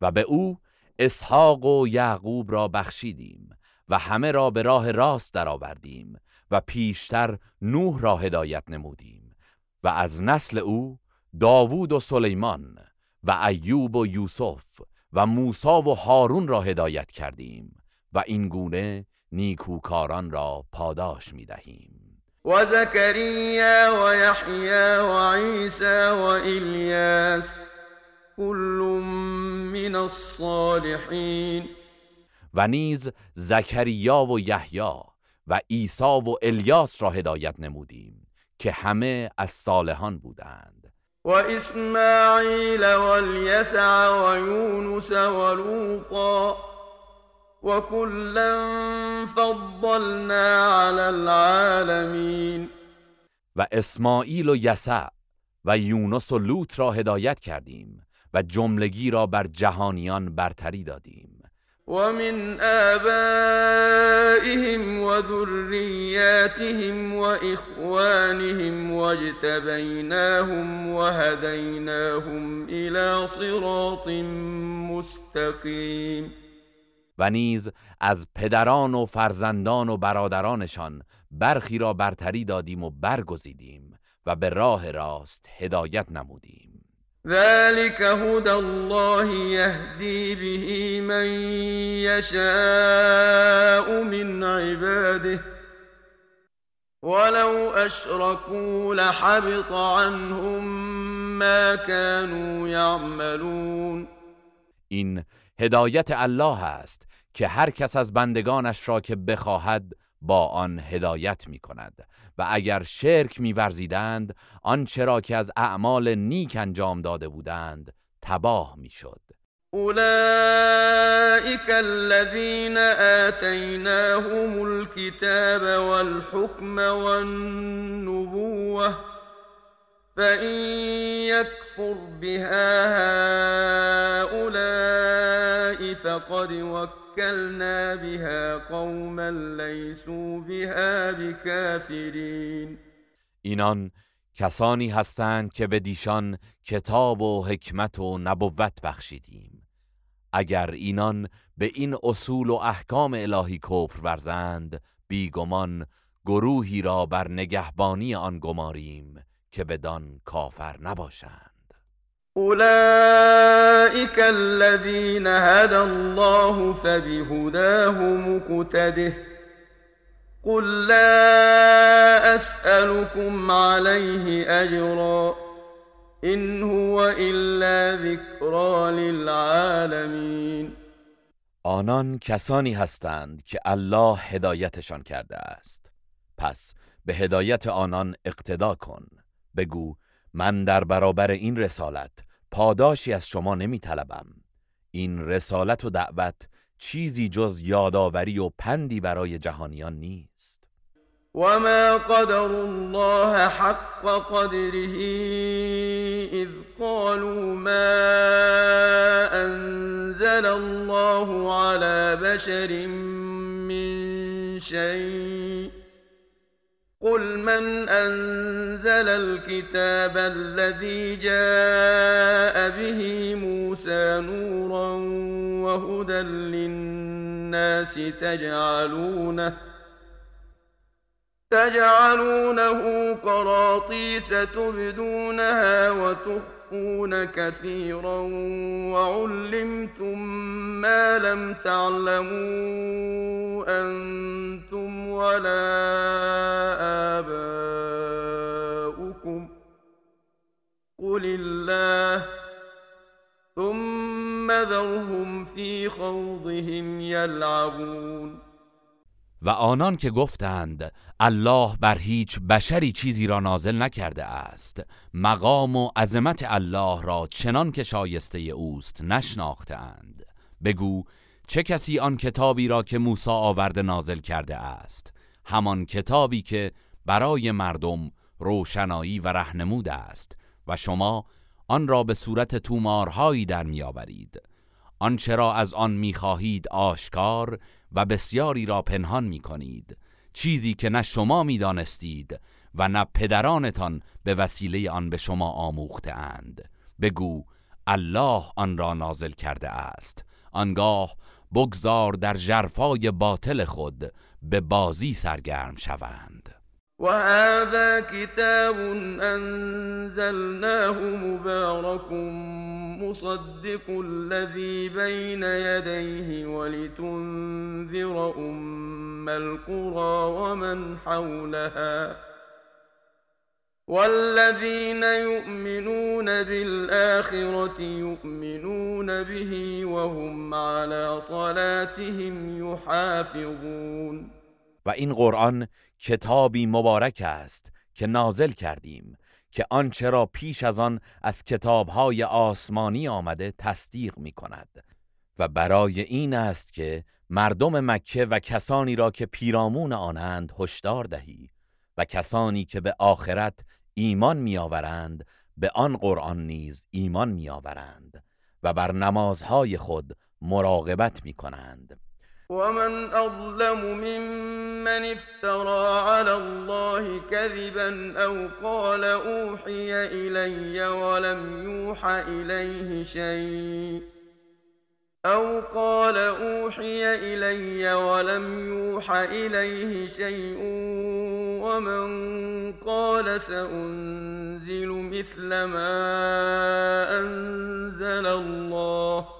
و به او اسحاق و یعقوب را بخشیدیم و همه را به راه راست درآوردیم و پیشتر نوح را هدایت نمودیم و از نسل او داوود و سلیمان و ایوب و یوسف و موسی و هارون را هدایت کردیم و این گونه نیکوکاران را پاداش می دهیم وزكريا ويحيى وعيسى وإلياس كل من الصالحين. و نیز زکریا و یحیی و عیسی و الیاس را هدایت نمودیم که همه از صالحان بودند. و اسماعیل و الیسع و یونس و لوطا وكلا فضلنا على العالمین و اسماعیل و یسع و یونس و لوط را هدایت کردیم و جملگی را بر جهانیان برتری دادیم. ومن آبائهم وذرياتهم وإخوانهم واجتبيناهم وهديناهم إلى صراط مستقيم. و نیز از پدران و فرزندان و برادرانشان برخی را برتری دادیم و برگزیدیم و به راه راست هدایت نمودیم. ذلك هدى الله يهدي به من يشاء من عباده. ولو اشركوا لحبط عنهم ما كانوا يعملون. این هدایت الله است که هر کس از بندگانش را که بخواهد با آن هدایت می کند و اگر شرک می ورزیدند آنچه که از اعمال نیک انجام داده بودند تباه می شد أولئك الذين آتيناهم الكتاب والحكم والنبوة فإن يكفر بها هؤلاء فقد وكلنا بها قوما ليسوا بها بكافرين. اینان کسانی هستند که به دیشان کتاب و حکمت و نبوت بخشیدیم. اگر اینان به این اصول و احکام الهی کفر ورزند بیگمان گروهی را بر نگهبانی آن گماریم که بدان کافر نباشند. أولئك الذين هدى الله فبهداه مقتده قل لا أسألكم عليه أجرا إن هو إلا ذكرى للعالمين آنان کسانی هستند که الله هدایتشان کرده است. پس به هدایت آنان اقتدا کن. بگو من در برابر این رسالت پاداشی از شما نمی طلبم. این رسالت و دعوت چیزی جز یادآوری و پندی برای جهانیان نیست وما قدر الله حق قدره اذ قالوا ما انزل الله على بشر من شيء قل من أنزل الكتاب الذي جاء به موسى نورا وهدى للناس تجعلونه تجعلونه قراطيس تبدونها وتخفون كثيرا وعلمتم ما لم تعلموا أنتم ولا آباؤكم. قل الله ثم ذرهم في خوضهم يلعبون. و آنان که گفتند الله بر هیچ بشری چیزی را نازل نکرده است مقام و عظمت الله را چنان که شایسته اوست نشناختند بگو چه کسی آن کتابی را که موسی آورده نازل کرده است؟ همان کتابی که برای مردم روشنایی و رهنمود است و شما آن را به صورت تومارهایی در میآورید. آنچه را از آن می‌خواهید آشکار و بسیاری را پنهان می‌کنید چیزی که نه شما می‌دانستید و نه پدرانتان به وسیله آن به شما آموخته اند بگو الله آن را نازل کرده است. آنگاه بگذار در جرفای باطل خود به بازی سرگرم شوند. وهذا كتاب أنزلناه مبارك مصدق الذي بين يديه ولتنذر أم القرى ومن حولها والذين يؤمنون بالآخرة يؤمنون به وهم على صلاتهم يحافظون. و این قرآن کتابی مبارک است که نازل کردیم که آنچه را پیش از آن از کتابهای آسمانی آمده تصدیق می کند و برای این است که مردم مکه و کسانی را که پیرامون آنند هشدار دهی و کسانی که به آخرت ایمان میآورند به آن قرآن نیز ایمان میآورند و بر نمازهای خود مراقبت می کنند ومن أظلم ممن افترى على الله كذبا أو قال أوحي إلي ولم يوحى إليه شيء أو قال أوحي إلي ولم يوح إليه شيء ومن قال سأنزل مثل ما أنزل الله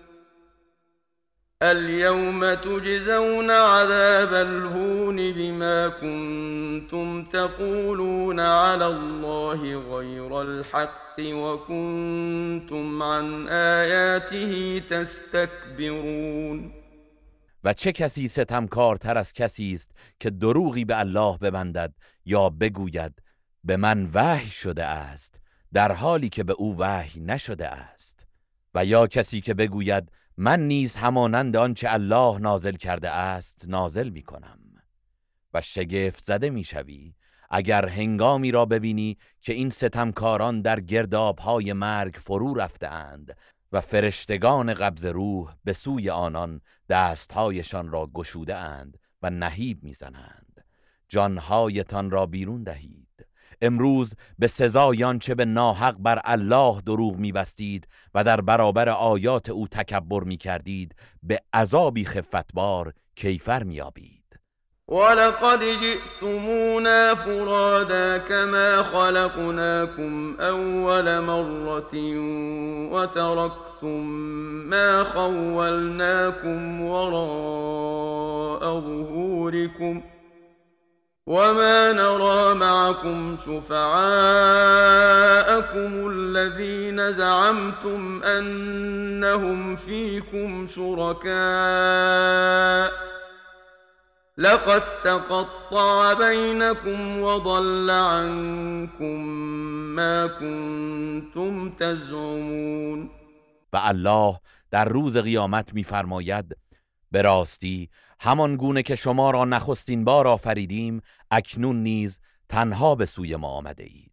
اليوم تجزون عذاب الهون بما كنتم تقولون على الله غير الحق وكنتم عن آياته تستكبرون. و چه کسی ستمکارتر از کسی است که دروغی به الله ببندد یا بگوید به من وحی شده است در حالی که به او وحی نشده است و یا کسی که بگوید من نیز همانند آنچه الله نازل کرده است نازل می کنم. و شگفت زده می شوی اگر هنگامی را ببینی که این ستمکاران در گردابهای مرگ فرو رفته اند و فرشتگان قبض روح به سوی آنان دستهایشان را گشوده اند و نهیب می‌زنند جانهایتان را بیرون دهید امروز به سزای چه به ناحق بر الله دروغ میبستید و در برابر آیات او تکبر می‌کردید به عذابی خفتبار کیفر میابید ولقد جئتمونا فرادا كما خلقناكم اول مرة وتركتم ما خولناكم وراء ظهوركم وما نرى معكم شفعاءكم الذين زعمتم أنهم فيكم شركاء لقد تقطع بينكم وضل عنكم ما كنتم تزعمون و الله در روز قیامت میفرماید به راستی همان گونه که شما را نخستین بار آفریدیم اکنون نیز تنها به سوی ما آمده اید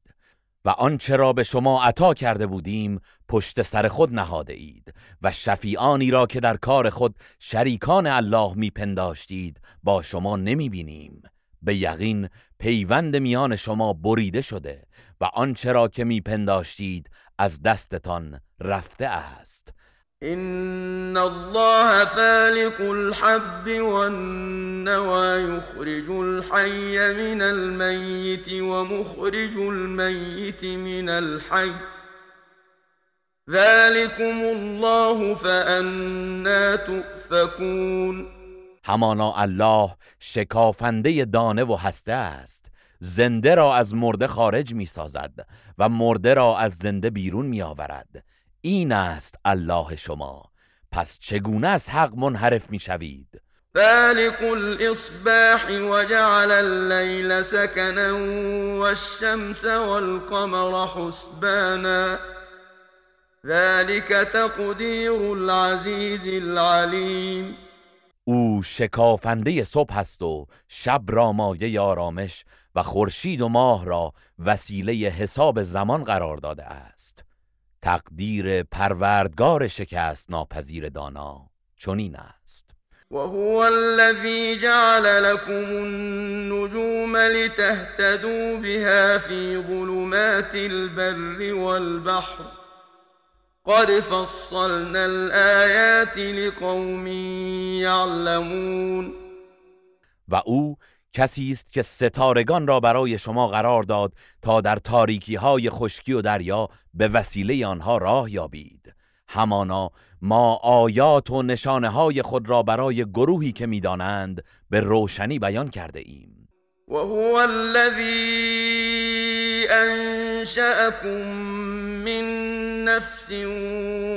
و آنچه را به شما عطا کرده بودیم پشت سر خود نهاده اید و شفیعانی را که در کار خود شریکان الله میپنداشتید با شما نمی بینیم به یقین پیوند میان شما بریده شده و آنچه را که میپنداشتید از دستتان رفته است. إن الله فالق الحب والنوى يخرج الحي من الميت ومخرج الميت من الحي. ذلكم الله فأنا تؤفكون. همانا الله شکافنده دانه و هسته است. زنده را از مرده خارج می سازد و مرده را از زنده بیرون می آورد این است الله شما. پس چگونه از حق منحرف می‌شوید؟ فالق الاصباح وجعل الليل سكنا والشمس والقمر حسبانا. ذلك تقدیر العزیز العلیم او شکافنده صبح است و شب را مایه آرامش و خورشید و ماه را وسیله حساب زمان قرار داده است. تقدیر پروردگار شکست ناپذیر دانا چنین است. وهو الذي جعل لكم النجوم لتهتدوا بها في ظلمات البر والبحر. قد فصلنا الآيات لقوم يعلمون و او کسی است که ستارگان را برای شما قرار داد تا در تاریکی های خشکی و دریا به وسیله آنها راه یابید. همانا ما آیات و نشانه های خود را برای گروهی که می‌دانند به روشنی بیان کرده ایم. و هو الذی انشأكم من نفس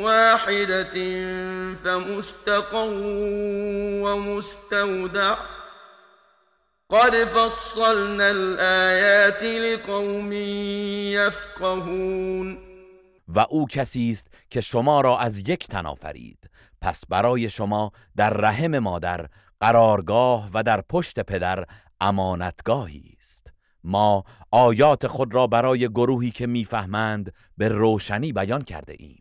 واحدة فمستقر ومستودع. قد فصلنا الآیات لقوم یفقهون و او کسی است که شما را از یک تن آفرید. پس برای شما در رحم مادر قرارگاه و در پشت پدر امانتگاهی است. ما آیات خود را برای گروهی که می‌فهمند به روشنی بیان کرده ایم.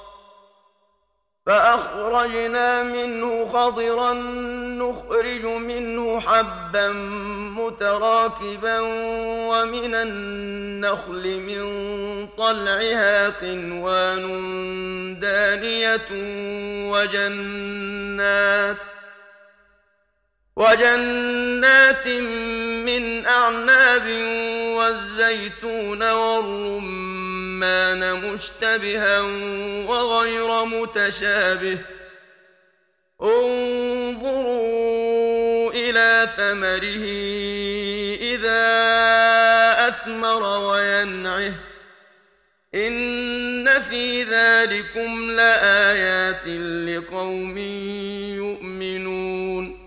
فأخرجنا منه خضرا نخرج منه حبا متراكبا ومن النخل من طلعها قنوان دانية وجنات وجنات من أعناب والزيتون والرمان مشتبها وغير متشابه. انظروا إلى ثمره إذا أثمر وينعه. إن في ذلكم لآيات لقوم يؤمنون.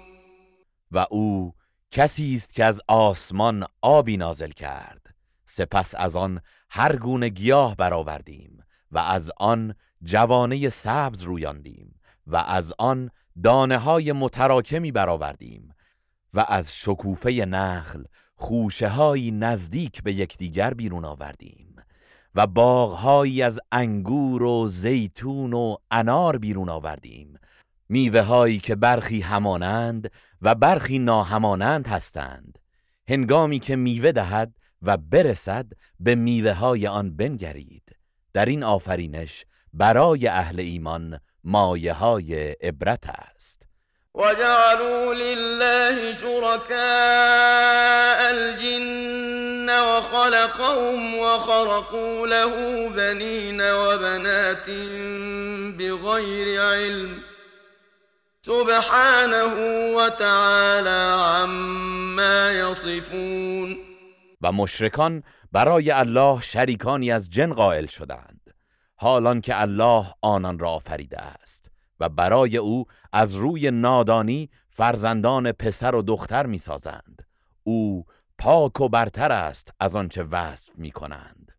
و أو کسی است که از آسمان آبی نازل کرد. سپس از آن هر گونه گیاه برآوردیم و از آن جوانه سبز رویاندیم و از آن دانه های متراکمی برآوردیم و از شکوفه نخل خوشه های نزدیک به یکدیگر بیرون آوردیم و باغهایی از انگور و زیتون و انار بیرون آوردیم میوه هایی که برخی همانند و برخی ناهمانند هستند. هنگامی که میوه دهد و برسد به میوه های آن بنگرید. در این آفرینش برای اهل ایمان مایه های عبرت است. وجعلوا لله شركاء الجن وخلقهم وخرقوا له بنين وبنات بغير علم. سبحانه وتعالى عما يصفون. و مشرکان برای الله شریکانی از جن قائل شدند. حالان که الله آنان را آفریده است و برای او از روی نادانی فرزندان پسر و دختر می‌سازند. او پاک و برتر است از آنچه وصف می کنند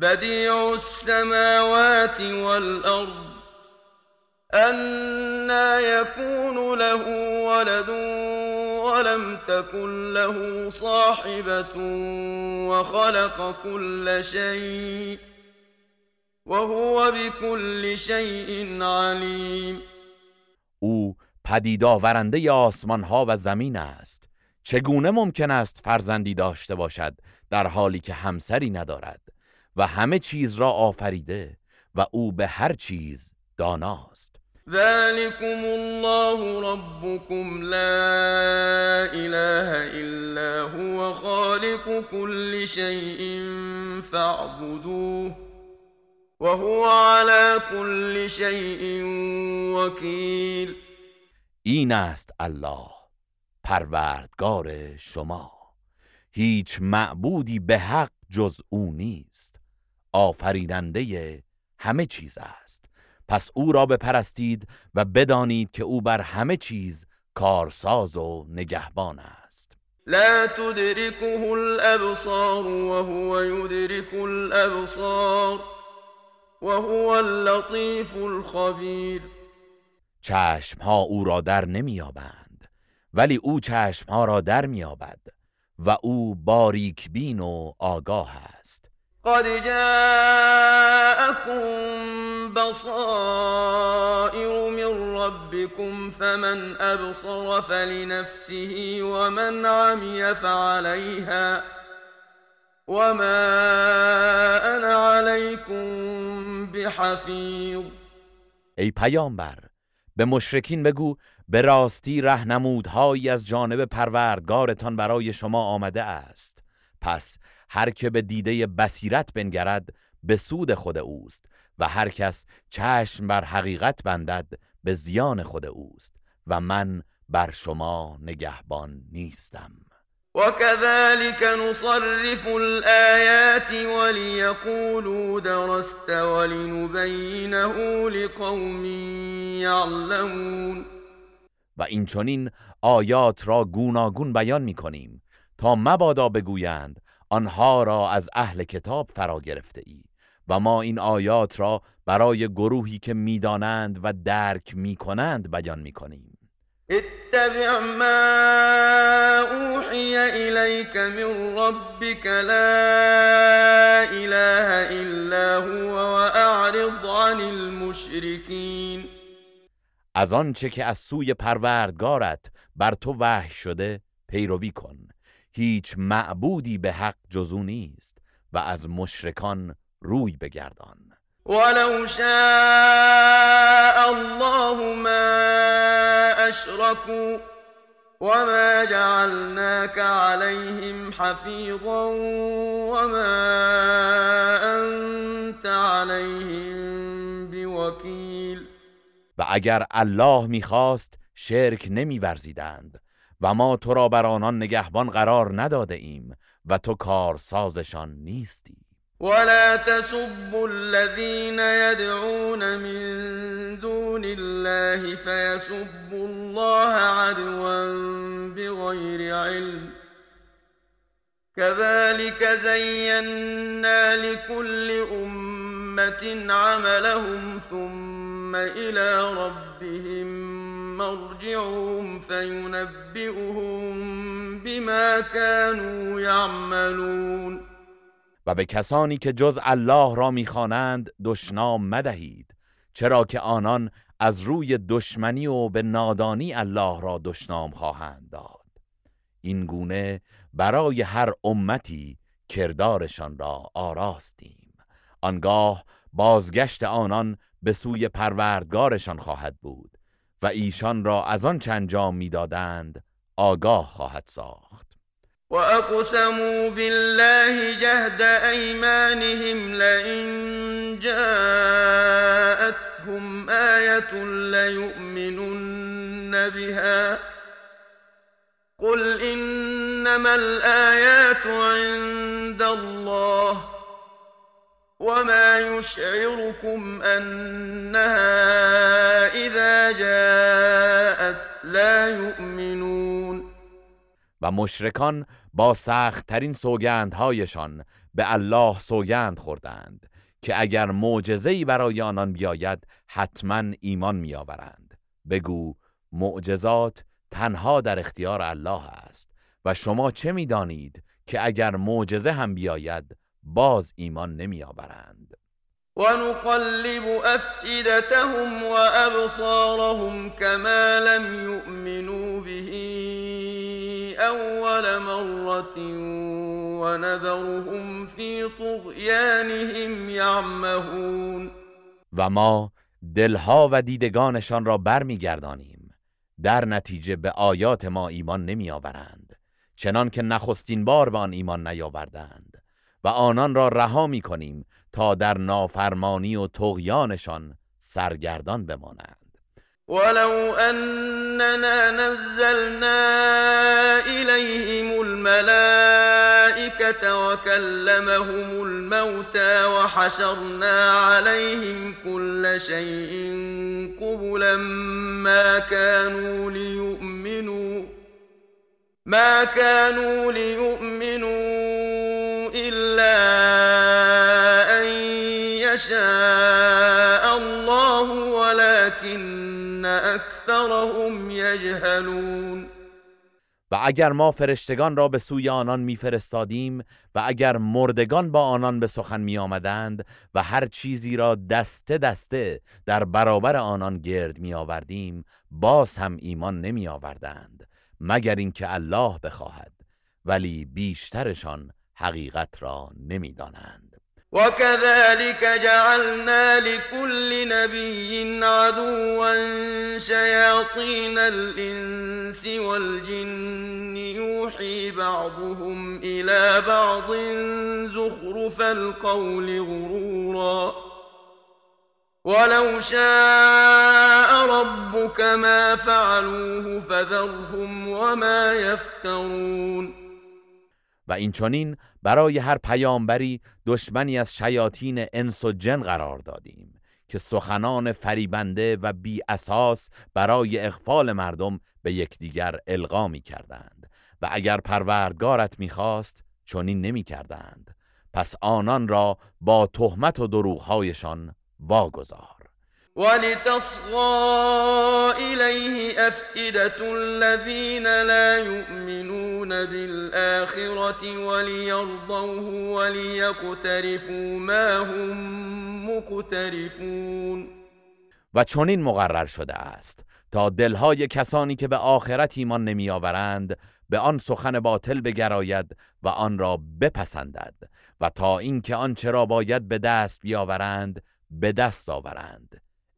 بدیع السماوات والارض أنا يكون له ولد ولم تكن له صاحبة وخلق كل شيء وهو بكل شيء عليم. او پدید آورنده آسمان ها و زمین است. چگونه ممکن است فرزندی داشته باشد در حالی که همسری ندارد؟ و همه چیز را آفریده و او به هر چیز داناست. ذلكم الله ربكم لا إله إلا هو خالق كل شيء فاعبدوه وهو على كل شيء وكيل. این است الله پروردگار شما. هیچ معبودی به حق جز او نیست. آفریننده همه چیز است. پس او را بپرستید و بدانید که او بر همه چیز کارساز و نگهبان است. لا تدركه الابصار وهو يدرك الابصار وهو اللطيف الخبير. چشم ها او را در نمیابند ولی او چشم ها را در میابد و او باریک بین و آگاه است. قد جاءكم بصائر من ربكم فمن أبصر فلنفسه ومن عمي فعليها وما أنا عليكم بحفيظ ای پیامبر به مشرکین بگو به راستی رهنمودهایی از جانب پروردگارتان برای شما آمده است. پس هر که به دیده بصیرت بنگرد به سود خود اوست و هر کس چشم بر حقیقت بندد به زیان خود اوست و من بر شما نگهبان نیستم. وكذلك نصرف الآيات وليقولوا درست ولنبينه لقوم يعلمون. و این چنین آیات را گوناگون بیان می کنیم تا مبادا بگویند آنها را از اهل کتاب فرا گرفته ای و و ما این آیات را برای گروهی که می‌دانند و درک می‌کنند بیان می‌کنیم. اتبع ما اوحی الیک من ربک لا اله الا هو واعرض عن المشرکین. از آنچه که از سوی پروردگارت بر تو وحی شده پیروی کن. هیچ معبودی به حق جزو نیست و از مشرکان روی بگردان. ولو شاء الله ما اشركوا وما جعلناك عليهم حفيظا وما انت عليهم بوكيل و اگر الله می‌خواست شرک نمیورزیدند و ما تو را بر آنان نگهبان قرار نداده ایم و تو کارسازشان نیستی. ولا تسبوا الذين يدعون من دون الله فيسبوا الله عدوا بغير علم. كذلك زينا لكل أمة عملهم ثم إلى ربهم مرجعهم فينبئهم بما كانوا يعملون. و به کسانی که جز الله را می‌خوانند دشنام مدهید چرا که آنان از روی دشمنی و به نادانی الله را دشنام خواهند داد. این گونه برای هر امتی کردارشان را آراستیم. آنگاه بازگشت آنان به سوی پروردگارشان خواهد بود. و ایشان را از آن انجام می‌دادند آگاه خواهد ساخت. وأقسموا بالله جهد أيمانهم لئن جاءتهم آية ليؤمنن بها قل إنما الآيات عند الله وما يشعركم أنها إذا جاءت لا يؤمنون و مشرکان با سختترین سوگندهایشان به الله سوگند خوردند که اگر معجزه‌ای برای آنان بیاید حتما ایمان میآورند. بگو معجزات تنها در اختیار الله است و شما چه می‌دانید که اگر معجزه هم بیاید باز ایمان نمیآورند. ونقلب أفئدتهم وأبصارهم كما لم يؤمنوا به أول مرة ونذرهم في طغيانهم يعمهون. و ما دلها و دیدگانشان را برمیگردانیم. در نتیجه به آیات ما ایمان نمیآورند. چنان که نخستین بار به آن ایمان نیاوردند. و آنان را رها می کنیم تا در نافرمانی و تغیانشان سرگردان بمانند. ولو أننا نزلنا إليهم الملائكة وكلمهم الموتى وحشرنا عليهم كل شيء قبلا ما كانوا ليؤمنوا ما كانوا ليؤمنوا أن يشاء الله ولكن أكثرهم يجهلون و اگر ما فرشتگان را به سوی آنان میفرستادیم و اگر مردگان با آنان به سخن می آمدند و هر چیزی را دسته دسته در برابر آنان گرد می آوردیم باز هم ایمان نمی آوردند مگر اینکه الله بخواهد ولی بیشترشان حقیقت را نمیدانند. وكذلك جعلنا لكل نبي عدوا شياطين الإنس والجن يوحي بعضهم إلى بعض زخرف القول غرورا. ولو شاء ربك ما فعلوه فذرهم وما يفترون. و این چنین برای هر پیامبری دشمنی از شیاطین انس و جن قرار دادیم که سخنان فریبنده و بی اساس برای اغفال مردم به یکدیگر القا می کردند و اگر پروردگارت می‌خواست چنین نمی کردند. پس آنان را با تهمت و دروغهایشان واگذار. ولتصغى إليه أفئدة الذين لا يؤمنون بالآخرة وليرضوه وليقترفوا ما هم مقترفون. و چنین مقرر شده است. تا دلهای کسانی که به آخرت ایمان نمیآورند به آن سخن باطل بگراید و آن را بپسندد و تا اینکه آنچه را باید به دست بیاورند به دست آورند.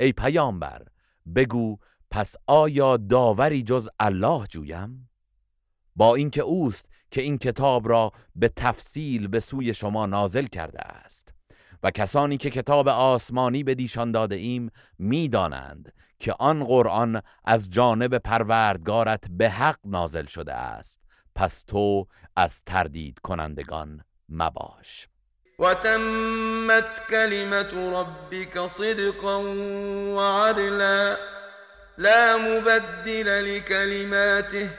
ای پیامبر بگو پس آیا داوری جز الله جویم؟ با اینکه اوست که این کتاب را به تفصیل به سوی شما نازل کرده است. و کسانی که کتاب آسمانی به دیشان داده ایم می‌دانند که آن قرآن از جانب پروردگارت به حق نازل شده است. پس تو از تردید کنندگان مباش. وتمت كلمة ربك صدقا وعدلا لا مبدل لكلماته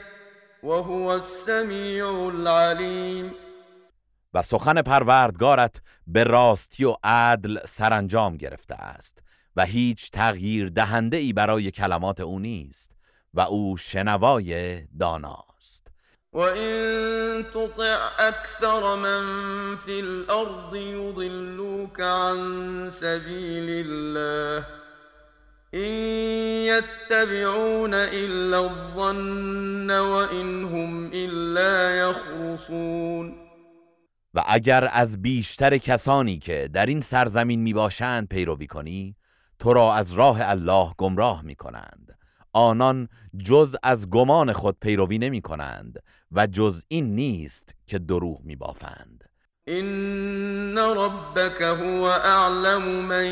وهو السميع العليم. و سخن پروردگارت به راستی و عدل سرانجام گرفته است و هیچ تغییر دهنده ای برای کلمات او نیست و او شنوای داناست وإن تطع أكثر من في الأرض يضلوك عن سبيل الله إن يتبعون إلا الظن وإن هم إلا يخرصون. و اگر از بیشتر کسانی که در این سرزمین می باشند پیروی کنی تو را از راه الله گمراه می کنند آنان جز از گمان خود پیروی نمی کنند و جز این نیست که دروغ می بافند إن ربك هو أعلم من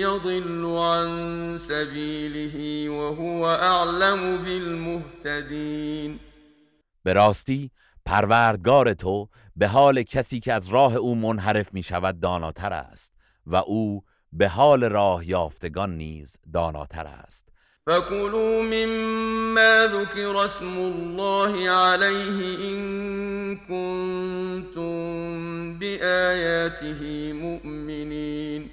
يضل عن سبيله وهو أعلم بالمهتدين. به راستی پروردگار تو به حال کسی که از راه او منحرف می شود داناتر است و او به حال راه یافتگان نیز داناتر است. فكلوا مما ذكر اسم الله عليه إن كنتم بآياته مؤمنين.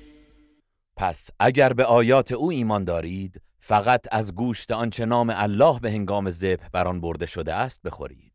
پس اگر به آیات او ایمان دارید فقط از گوشت آنچه نام الله به هنگام ذبح بر آن برده شده است بخورید.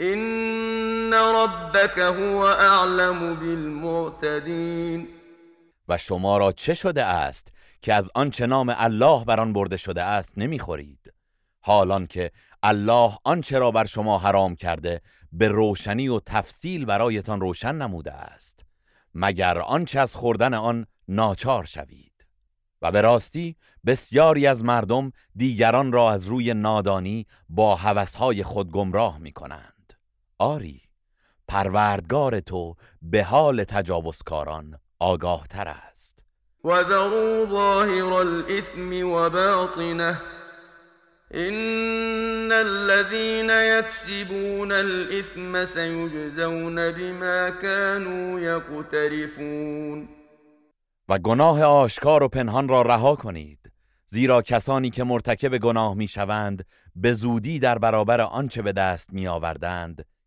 إن ربك هو اعلم بالمعتدین و شما را چه شده است که از آنچه نام الله بر آن برده شده است نمی‌خورید؟ حالان که الله آنچه را بر شما حرام کرده به روشنی و تفصیل برایتان روشن نموده است مگر آنچه از خوردن آن ناچار شوید؟ و به راستی بسیاری از مردم دیگران را از روی نادانی با هوسهای خود گمراه می کنند آری پروردگار تو به حال تجاوزکاران آگاه تر است. و ذروا ظاهر الاثم و باطنه ان الذين يكسبون الاثم سيجزون بما كانوا يقترفون. و گناه آشکار و پنهان را رها کنید زیرا کسانی که مرتکب گناه می‌شوند به زودی در برابر آنچه به دست میآوردند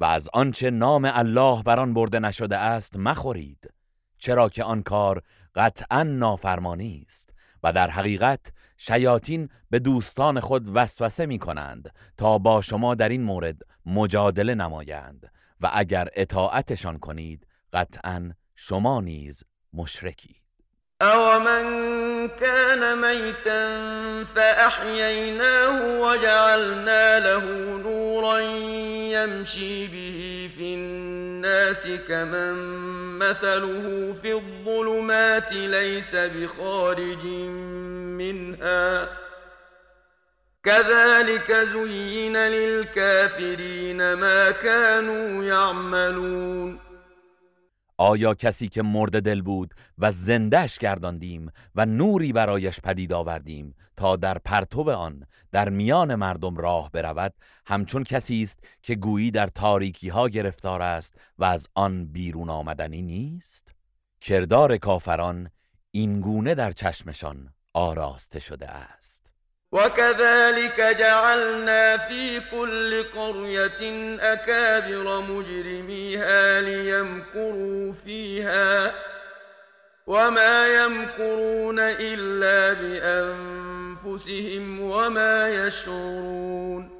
و از آنچه نام الله بر آن برده نشده است مخورید چرا که آن کار قطعا نافرمانی است و در حقیقت شیاطین به دوستان خود وسوسه می کنند تا با شما در این مورد مجادله نمایند و اگر اطاعتشان کنید قطعا شما نیز مشرکید. او من كان ميتا فأحييناه وجعلنا له نورا يمشي به في الناس كمن مثله في الظلمات ليس بخارج منها. كذلك زين للكافرين ما كانوا يعملون. آیا کسی که مرد دل بود و زندهش گرداندیم و نوری برایش پدید آوردیم تا در پرتو آن در میان مردم راه برود همچون کسی است که گویی در تاریکی ها گرفتار است و از آن بیرون آمدنی نیست. کردار کافران این گونه در چشمشان آراسته شده است. وكذلك جعلنا في كل قرية أكابر مجرميها ليمكروا فيها وما يمكرون إلا بأنفسهم وما يشعرون.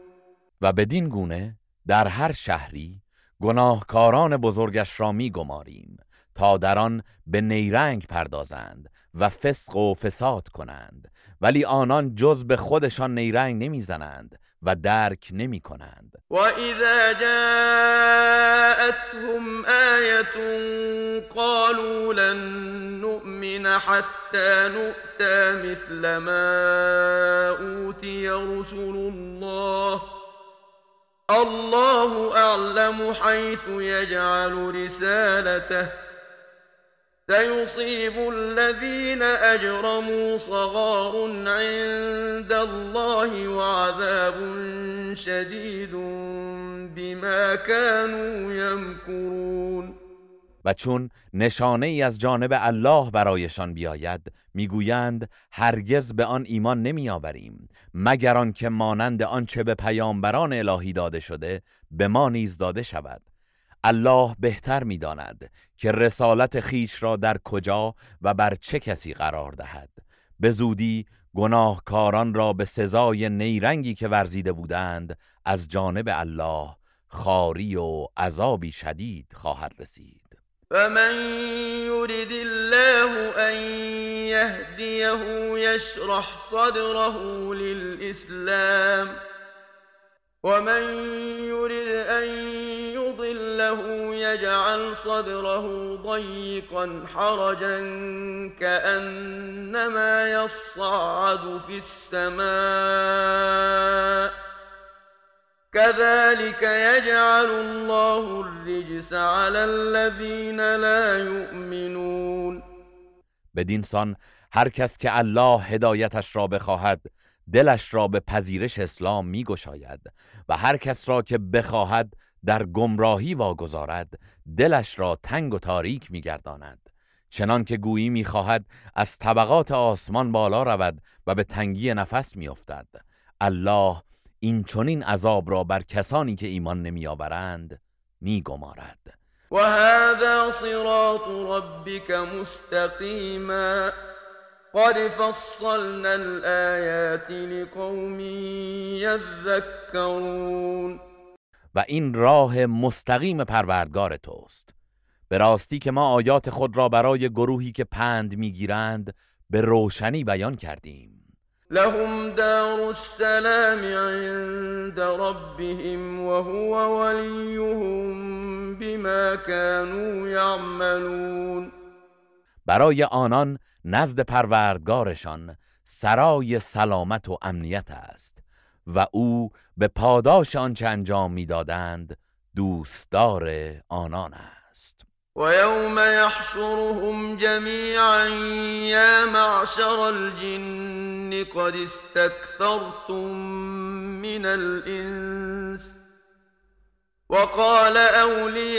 و بدین گونه در هر شهری گناهکاران بزرگش را می گماریم تا در آن به نیرنگ پردازند و فسق و فساد کنند ولی آنان جز به خودشان نیرنگ نمی‌زنند و درک نمی کنند. و اذا جاءتهم آیت قالوا لن نؤمن حتى نؤتى مثل ما اوتی رسول الله. الله أعلم حيث يجعل رسالته. سيصيب الذين أجرموا صغار عند الله وعذاب شدید بما كانوا يمكرون. و چون نشانه ای از جانب الله برایشان بیاید می‌گویند هرگز به آن ایمان نمیآوریم مگر آنکه مانند آنچه به پیامبران الهی داده شده به ما نیز داده شود. الله بهتر می‌داند که رسالت خیش را در کجا و بر چه کسی قرار دهد. به زودی گناهکاران را به سزای نیرنگی که ورزیده بودند از جانب الله خاری و عذابی شدید خواهد رسید. فمن يرد الله ان يهديه يشرح صدره للإسلام ومن يرد ان يضله يجعل صدره ضيقا حرجا كأنما يصعد في السماء. كذلك يجعل الله الرجس على الذين لا يؤمنون. بدین سان هر کس که الله هدایتش را بخواهد دلش را به پذیرش اسلام می گشاید و هر کس را که بخواهد در گمراهی واگذارد دلش را تنگ و تاریک میگرداند. چنان که گویی می‌خواهد از طبقات آسمان بالا رود و به تنگی نفس میافتد. الله این چنین عذاب را بر کسانی که ایمان نمیآورند میگمارد. و هذا صراط ربك مستقیما. قد فصلنا الآیات لقوم یذکرون. و این راه مستقیم پروردگار توست. به راستی که ما آیات خود را برای گروهی که پند می‌گیرند به روشنی بیان کردیم. لهم دار السلام عند ربهم وهو وليهم بما كانوا يعملون برای آنان نزد پروردگارشان سرای سلامت و امنیت است. و او به پاداش آنچه انجام می‌دادند دوستدار آنان است. و یوم یحشرهم جمیعا یا معشر الجن قد استكثرتم من الانس. وقال أولياؤهم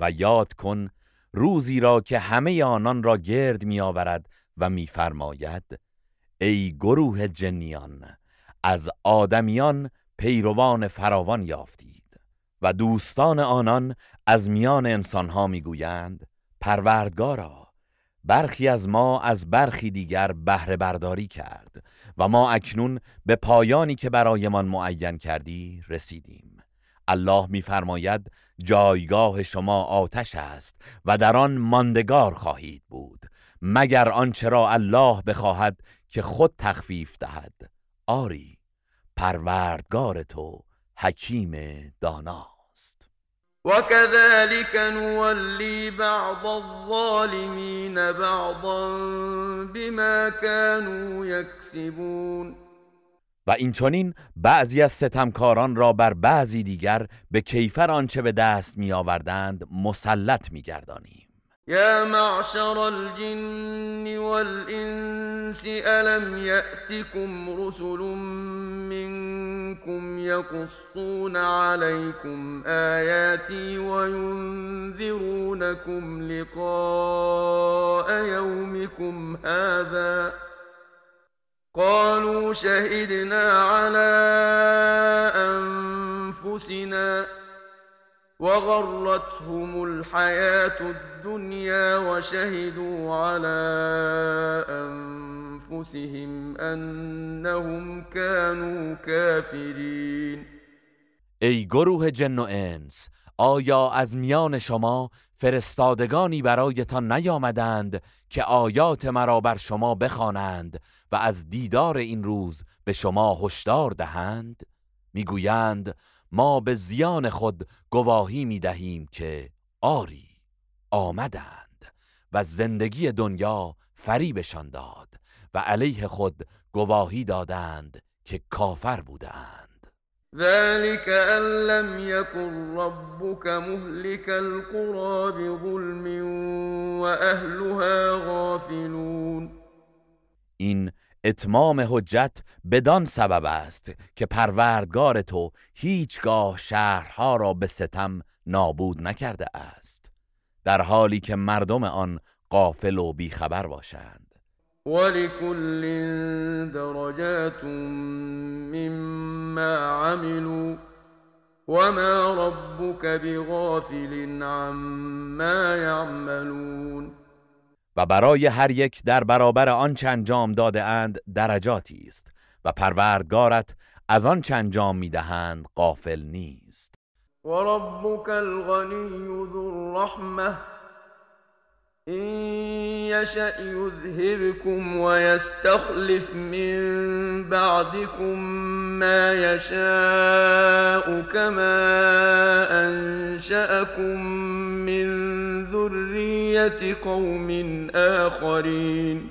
و یاد کن روزی را که همه آنان را گرد می آورد و میفرماید ای گروه جنیان از آدمیان پیروان فراوان یافتید و دوستان آنان از میان انسانها می‌گویند پروردگارا برخی از ما از برخی دیگر بهره برداری کرد و ما اکنون به پایانی که برایمان معین کردی رسیدیم. الله میفرماید جایگاه شما آتش است و در آن ماندگار خواهید بود مگر آنچه را الله بخواهد که خود تخفیف دهد. آری پروردگار تو حکیم داناست. وكذلك نولي بعض الظالمين بعضا بما كانوا يكسبون و این چنین بعضی از ستمکاران را بر بعضی دیگر به کیفر آنچه به دست می آوردند مسلط می گردانیم يا معشر الجن والإنس ألم يأتكم رسل منكم يقصون عليكم آياتي وينذرونكم لقاء يومكم هذا قالوا شهدنا على أنفسنا وغرتهم الحياة الدنيا وشهدوا على أنفسهم أنهم كانوا كافرين. ای گروه جن و انس آیا از میان شما فرستادگانی برایتان نیامدند که آیات مرا بر شما بخوانند و از دیدار این روز به شما هشدار دهند. می‌گویند ما به زیان خود گواهی می دهیم که آری آمدند و زندگی دنیا فریبشان داد و علیه خود گواهی دادند که کافر بودند ذلك أن لم يكن ربك مهلك القرى بظلم وأهلها غافلون. این اتمام حجت بدان سبب است که پروردگار تو هیچگاه شهرها را به ستم نابود نکرده است در حالی که مردم آن قافل و بیخبر باشند. ولكل درجات مما عملوا وما ربك بغافل عما يعملون. و برای هر یک در برابر آنچه انجام داده اند درجاتی است و پروردگارت از آنچه انجام می‌دهند غافل نیست. و ربک الغنی ذو الرحمه إن يشأ يذهبكم ويستخلف من بعدكم ما يشاء كما أنشأكم من ذرية قوم آخرين.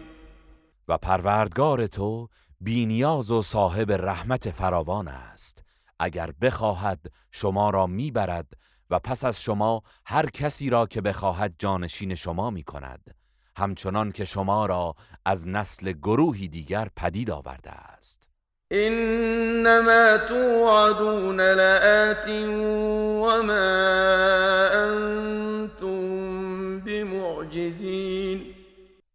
و پروردگار تو بینیاز و صاحب رحمت فراوان است. اگر بخواهد شما را می‌برد و پس از شما هر کسی را که بخواهد جانشین شما می کند همچنان که شما را از نسل گروهی دیگر پدید آورده است. انما توعدون لآت وما انتم بمعجزین.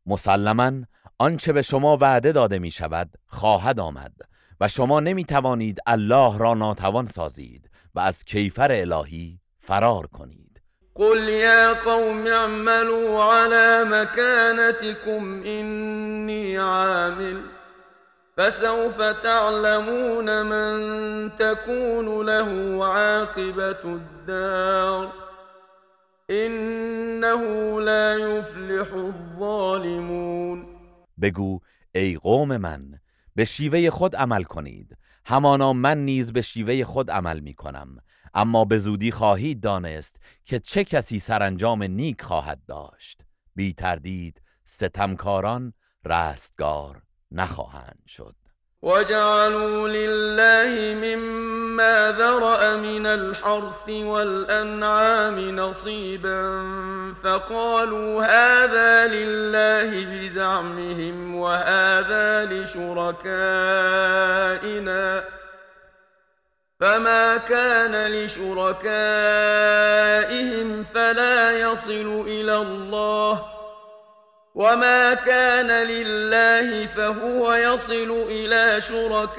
مسلما آنچه به شما وعده داده می شود خواهد آمد و شما نمی توانید الله را ناتوان سازید و از کیفر الهی فرار کنید. قل یا قوم اعملوا على مكانتكم اینی عامل فسوف تعلمون من تكون له عاقبة الدار انه لا يفلح الظالمون. بگو ای قوم من به شیوه خود عمل کنید. همانا من نیز به شیوه خود عمل می کنم. اما به زودی خواهید دانست که چه کسی سرانجام نیک خواهد داشت. بی تردید ستمکاران رستگار نخواهند شد. وجعلوا لله مما ذرأ من الحرث والأنعام نصيبا فقالوا هذا لله بزعمهم وهذا لشركائنا. فما كان لشركائهم فلا يصل إلى الله وما كان لله فهو يصل إلى شركائهم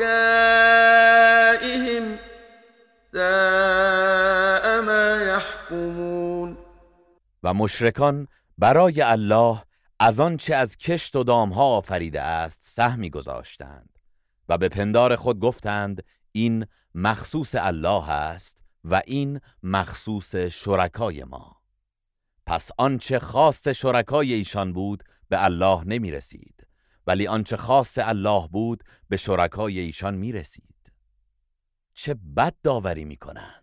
ساء ما يحكمون و مشرکان برای الله از آنچه از کشت و دامها آفریده است سهمی گذاشتند و به پندار خود گفتند این مخصوص الله است و این مخصوص شرکای ما. پس آنچه خاص شرکای ایشان بود به الله نمی رسید ولی آنچه خاص الله بود به شرکای ایشان می رسید چه بد داوری می کنند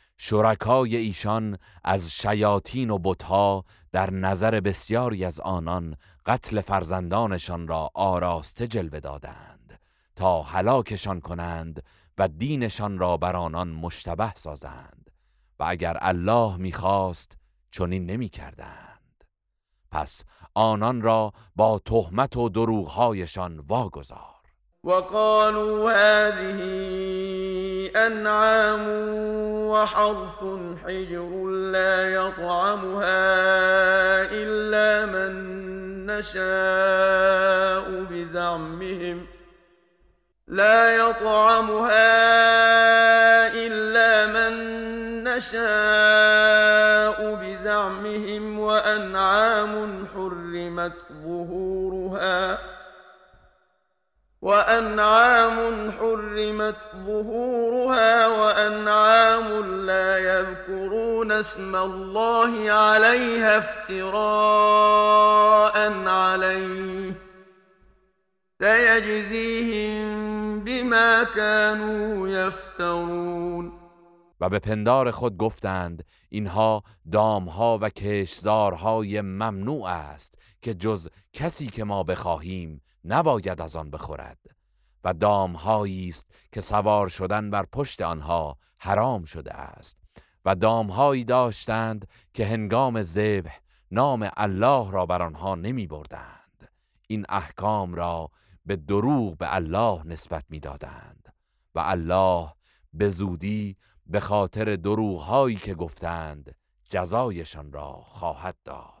شرکای ایشان از شیاطین و بتها در نظر بسیاری از آنان قتل فرزندانشان را آراسته جلوه دادند تا هلاکشان کنند و دینشان را بر آنان مشتبه سازند و اگر الله می‌خواست چنین نمی‌کردند. پس آنان را با تهمت و دروغهایشان واگذار. وقالوا هذه أنعام وحرث حجر لا يطعمها إلا من نشاء بزعمهم لا يطعمها إلا من نشاء بزعمهم وأنعام حرمت ظهورها وأنعام حرمت ظهورها وأنعام لا يذكرون اسم الله عليها افتراء عليه سيجزيهم بما كانوا يفترون و به پندار خود گفتند اینها دامها و کشزارهای ممنوع است که جز کسی که ما بخواهیم نباید از آن بخورد و دامهایی است که سوار شدن بر پشت آنها حرام شده است و دامهایی داشتند که هنگام ذبح نام الله را بر آنها نمی بردند. این احکام را به دروغ به الله نسبت می‌دادند و الله به زودی به خاطر دروغهایی که گفتند جزایشان را خواهد داد.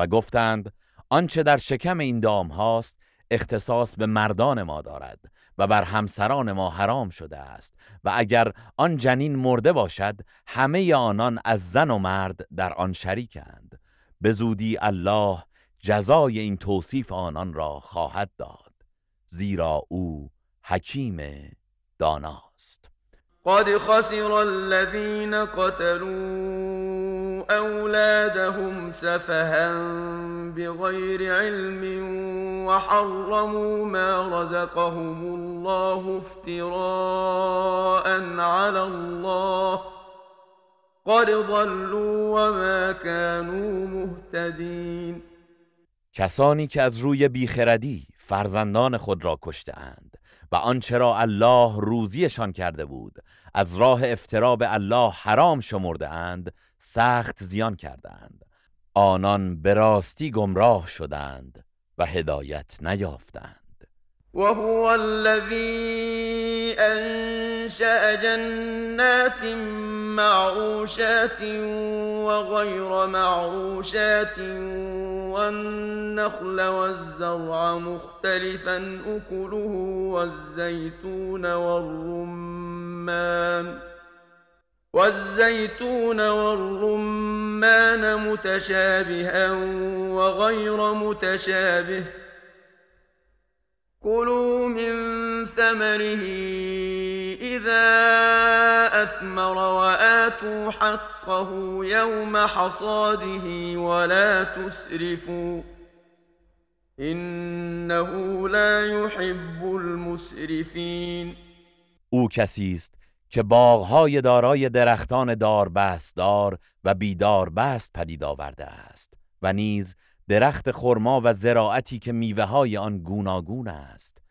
و گفتند آنچه در شکم این دام هاست اختصاص به مردان ما دارد و بر همسران ما حرام شده است و اگر آن جنین مرده باشد همه آنان از زن و مرد در آن شریکند. به زودی الله جزای این توصیف آنان را خواهد داد زیرا او حکیم داناست. قد خسر الذين قتلوا أولادهم سفها بغير علم وحرموا ما رزقهم الله افتراء على الله قد ضلوا وما كانوا مهتدين. کسانی که از روی بیخردی فرزندان خود را کشته اند و آنچه را الله روزیشان کرده بود از راه افترا به الله حرام شمرده اند سخت زیان کردند. آنان به راستی گمراه شدند و هدایت نیافتند. وهو الذي أنشأ جنات معروشات وغير معروشات والنخل والزرع مختلفا أكله والزيتون والرمان والزيتون والرمان متشابها وغير متشابه كلوا من ثمره إذا أثمر وآتوا حقه يوم حصاده ولا تسرفوا إنه لا يحب المسرفين. أو کسی است که باغهای دارای درختان داربستدار و بیداربست پدید آورده است و نیز درخت خرما و زراعتی که میوه های آن گوناگون است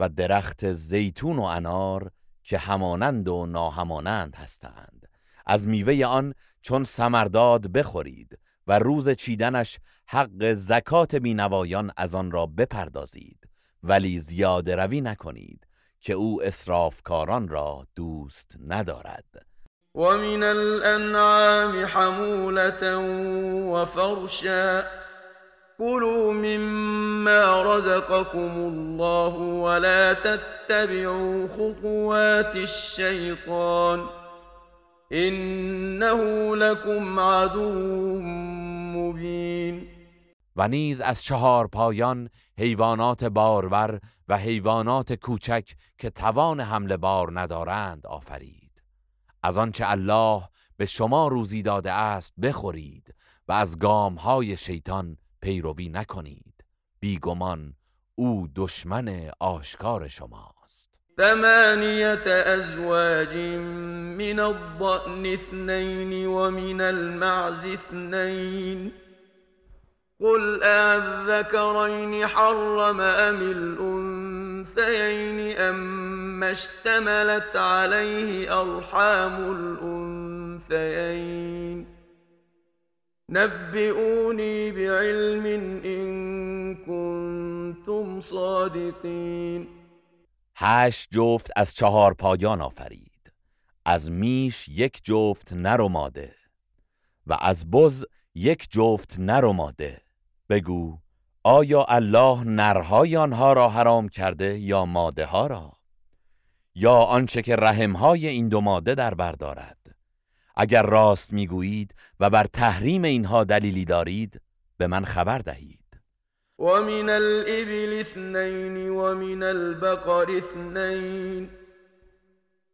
و درخت زیتون و انار که همانند و ناهمانند هستند. از میوه آن چون سمرداد بخورید و روز چیدنش حق زکات بینوایان از آن را بپردازید ولی زیاده روی نکنید. که او اسرافکاران را دوست ندارد. و من الانعام حمولة و فرشا كلوا مما رزقكم الله ولا تتبعوا خطوات الشيطان. انه لكم عدو مبین و نیز از چهار پایان حیوانات بارور و حیوانات کوچک که توان حمل بار ندارند آفرید. از آنچه الله به شما روزی داده است بخورید و از گام های شیطان پیروی نکنید. بیگمان او دشمن آشکار شماست. ثمانیت ازواج من الضأن اثنین و من المعز اثنین. قل أذكرين حرم أم الأنثيين أم اشتملت عليه أرحام الأنثيين نبئونی بعلم این کنتم صادقین هشت جفت از چهار پایان آفرید. از میش یک جفت نر و ماده و از بز یک جفت نر و ماده بگو آیا الله نرهای آنها را حرام کرده یا ماده ها را؟ یا آنچه که رحمهای این دو ماده در بردارد اگر راست می‌گویید و بر تحریم اینها دلیلی دارید به من خبر دهید. ومن الإبل اثنين ومن البقر اثنين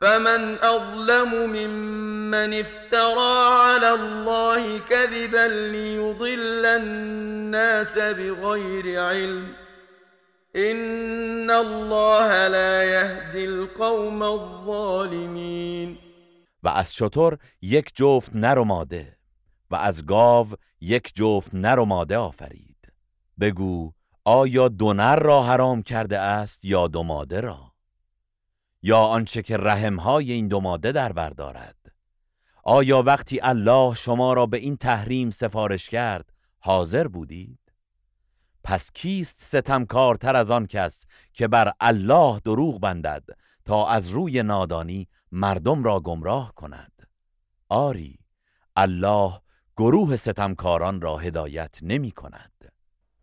فمن أظلم ممن افترى على الله كذبا ليضل الناس بغير علم إن الله لا يهدي القوم الظالمين. و از شطور یک جفت نر و ماده و از گاو یک جفت نر و ماده آفرید. بگو آیا دو نر را حرام کرده است یا دو ماده را؟ یا آنچه که رحمهای این دو ماده در بردارد آیا وقتی الله شما را به این تحریم سفارش کرد حاضر بودید؟ پس کیست ستمکارتر از آن کس که بر الله دروغ بندد تا از روی نادانی مردم را گمراه کند؟ آری الله گروه ستمکاران را هدایت نمی کند.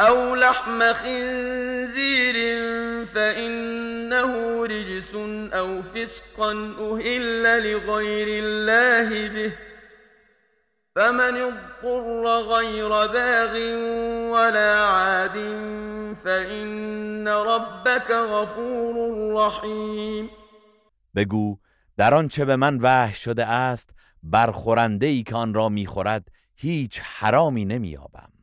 أو لحم خنزير فإنه رجس أو فسقا أهل لغير الله به فمن اضطر غير باغ ولا عاد فإن ربك غفور رحیم بگو در آنچه به من وحی شده است برخورنده ای که آن را می‌خورد هیچ حرامی نمییابم.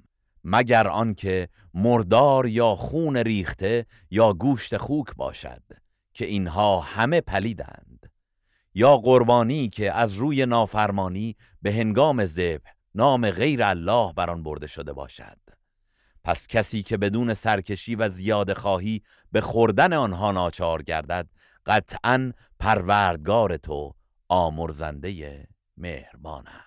مگر آنکه مردار یا خون ریخته یا گوشت خوک باشد که اینها همه پلیدند. یا قربانی که از روی نافرمانی به هنگام ذبح نام غیر الله بر آن برده شده باشد. پس کسی که بدون سرکشی و زیاد خواهی به خوردن آنها ناچار گردد قطعا پروردگار تو آمرزنده مهربان است.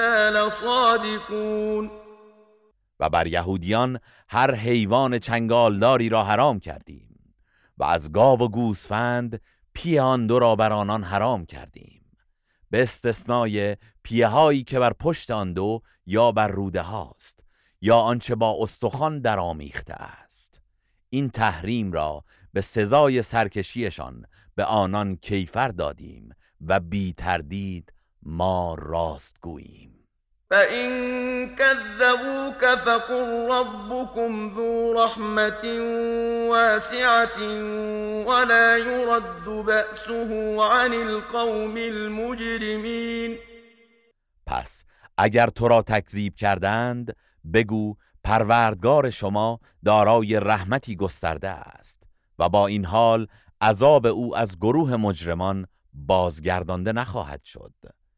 لصادقون. و بر یهودیان هر حیوان چنگالداری را حرام کردیم و از گاو و گوسفند پیه آن دو را بر آنان حرام کردیم. به استثنای پیه هایی که بر پشت آن دو یا بر روده هاست یا آنچه با استخوان در آمیخته است. این تحریم را به سزای سرکشیشان به آنان کیفر دادیم و بی تردید ما راست گوییم. فإن كذبوك فقل ربكم ذو رحمة واسعة ولا يرد بأسه عن القوم المجرمين. پس اگر تو را تکذیب کردند بگو پروردگار شما دارای رحمتی گسترده است و با این حال عذاب او از گروه مجرمان بازگردانده نخواهد شد.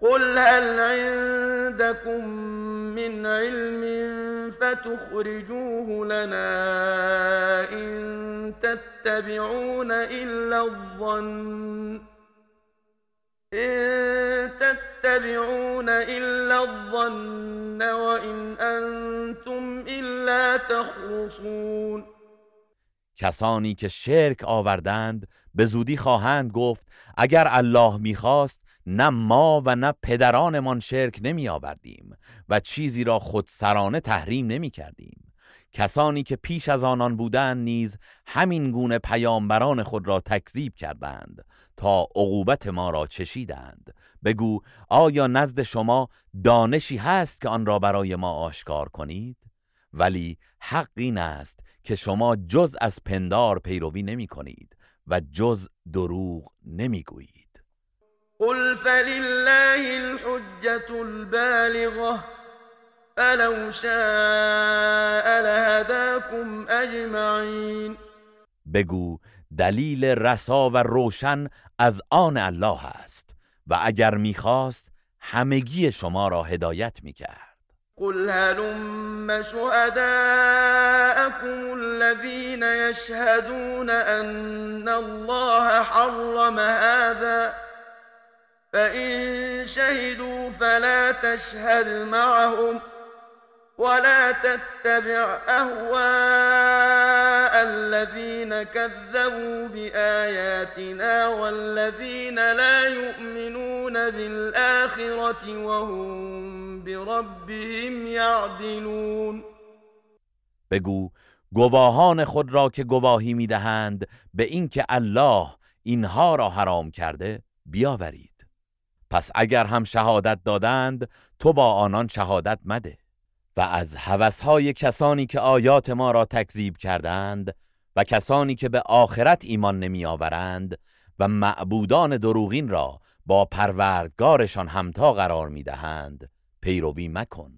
قل هل عندكم من علم فتخرجوه لنا إن تتبعون إلا الظن إن تتبعون إلا الظن وإن أنتم إلا تخرصون کسانی که شرک آوردند به زودی خواهند گفت اگر الله میخواست نه ما و نه پدرانمان شرک نمی آوردیم و چیزی را خودسرانه تحریم نمی کردیم. کسانی که پیش از آنان بودند نیز همین گونه پیامبران خود را تکذیب کردند تا عقوبت ما را چشیدند. بگو آیا نزد شما دانشی هست که آن را برای ما آشکار کنید؟ ولی حق این است که شما جز از پندار پیروی نمی کنید و جز دروغ نمی گویید. قل فلله الحجة البالغة فلو شاء لهداكم اجمعین بگو دلیل رسا و روشن از آن الله است و اگر میخواست همگی شما را هدایت میکرد. قل هلم شهداءكم الذين يشهدون أن الله حرم هذا فإن شهدوا فلا تشهد معهم ولا تتبع أهواء الذين كذبوا بآياتنا والذين لا يؤمنون بالآخرة وهم بربهم يعدلون. بگو گواهان خود را که گواهی میدهند به اینکه الله اینها را حرام کرده بیاورید. پس اگر هم شهادت دادند تو با آنان شهادت مده. و از هوسهای کسانی که آیات ما را تکذیب کردند و کسانی که به آخرت ایمان نمی آورند و معبودان دروغین را با پروردگارشان همتا قرار می دهند پیروی مکن.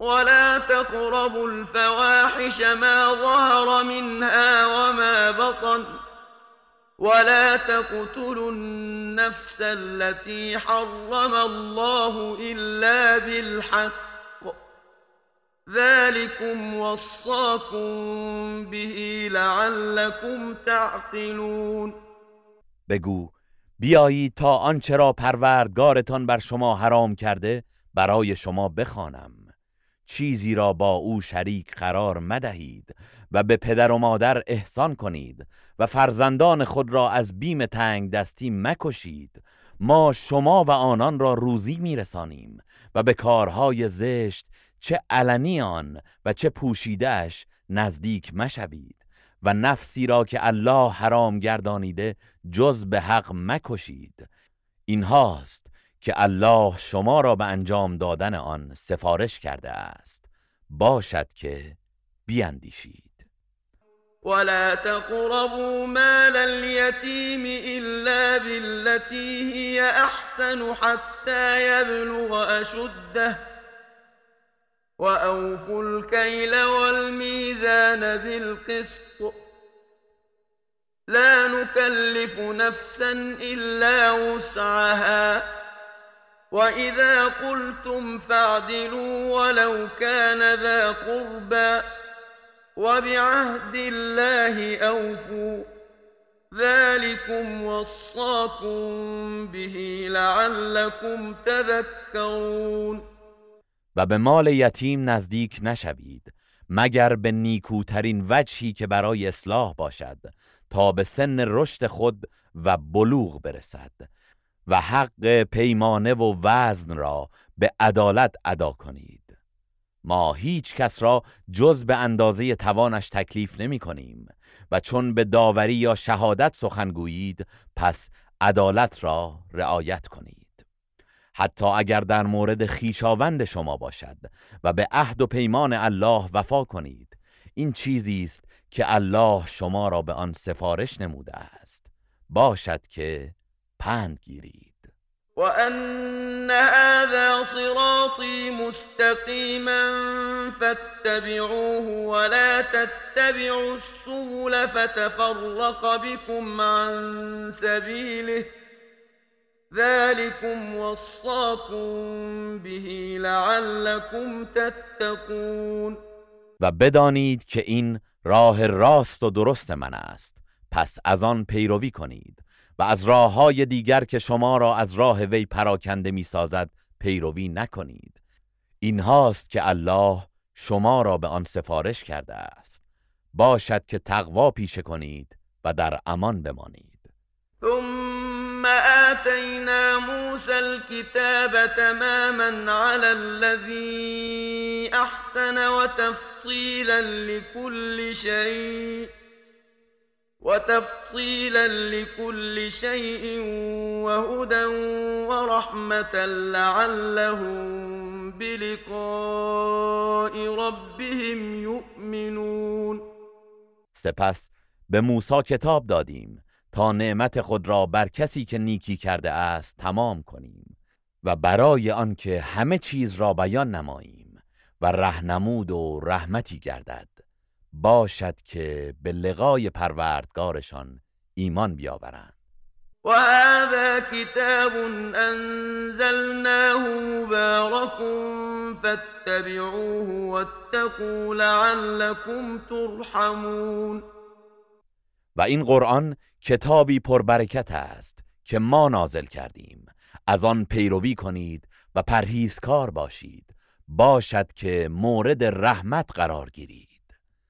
ولا تقربوا الفواحش ما ظهر منها وما بطن ولا تقتلوا النفس التي حرم الله إلا بالحق ذلكم وصاكم به لعلكم تعقلون بگو بیایید تا آنچه را پروردگارتان بر شما حرام کرده برای شما بخوانم. چیزی را با او شریک قرار مدهید و به پدر و مادر احسان کنید و فرزندان خود را از بیم تنگ دستی مکشید. ما شما و آنان را روزی میرسانیم و به کارهای زشت چه علنی آن و چه پوشیدهش نزدیک مشوید و نفسی را که الله حرام گردانیده جز به حق مکشید. این هاست که الله شما را به انجام دادن آن سفارش کرده است. باشد که بیاندیشید ولا تقربوا مال اليتيم إلا بالتي هي أحسن حتى يبلغ أشده وأوفوا الكيل والميزان بالقسط لا نكلف نفسا إلا وسعها وإذا قلتم فاعدلوا ولو كان ذا قربى وبعهد الله أوفوا ذلكم وصاكم به لعلكم تذكرون و به مال یتیم نزدیک نشوید مگر به نیکوترین وجهی که برای اصلاح باشد تا به سن رشد خود و بلوغ برسد. و حق پیمانه و وزن را به عدالت ادا کنید. ما هیچ کس را جز به اندازه توانش تکلیف نمی کنیم و چون به داوری یا شهادت سخن گویید پس عدالت را رعایت کنید. حتی اگر در مورد خیشاوند شما باشد و به عهد و پیمان الله وفا کنید این چیزی است که الله شما را به آن سفارش نموده است. باشد که پند گیرید. وأن هذا صراطي مستقيما فاتبعوه ولا تتبعوا السبل فتفرق بكم عن سبيله ذلكم وصاكم به لعلكم تتقون و بدانید که این راه راست و درست من است. پس از آن پیروی کنید. و از راه های دیگر که شما را از راه وی پراکنده می سازد پیروی نکنید. این هاست که الله شما را به آن سفارش کرده است. باشد که تقوا پیشه کنید و در امان بمانید. ثم آتینا موسى الكتاب تماما على الذي احسن وتفصيلا لكل شيء وتفصيلا لكل شيء وهدى ورحمة لعلهم بلقاء ربهم يؤمنون. سپس به موسی کتاب دادیم تا نعمت خود را بر کسی که نیکی کرده است تمام کنیم و برای آنکه همه چیز را بیان نماییم و رهنمود و رحمتی گردد. باشد که به لقای پروردگارشان ایمان بیاورند. و هذا کتاب انزلناه مبارک فاتبعوه واتقوا لعلكم ترحمون. و این قرآن کتابی پربرکت است که ما نازل کردیم. از آن پیروی کنید و پرهیزکار باشید. باشد که مورد رحمت قرار گیرید.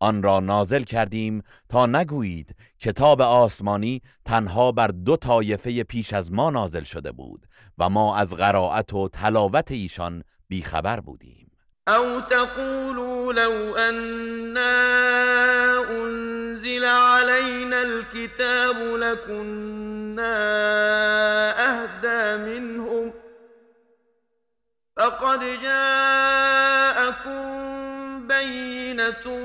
آن را نازل کردیم تا نگویید کتاب آسمانی تنها بر دو طایفه پیش از ما نازل شده بود و ما از قرائت و تلاوت ایشان بیخبر بودیم. او تقولوا لو أنا أنزل علينا الكتاب لكنا أهدى منهم فقد جاءكم بينة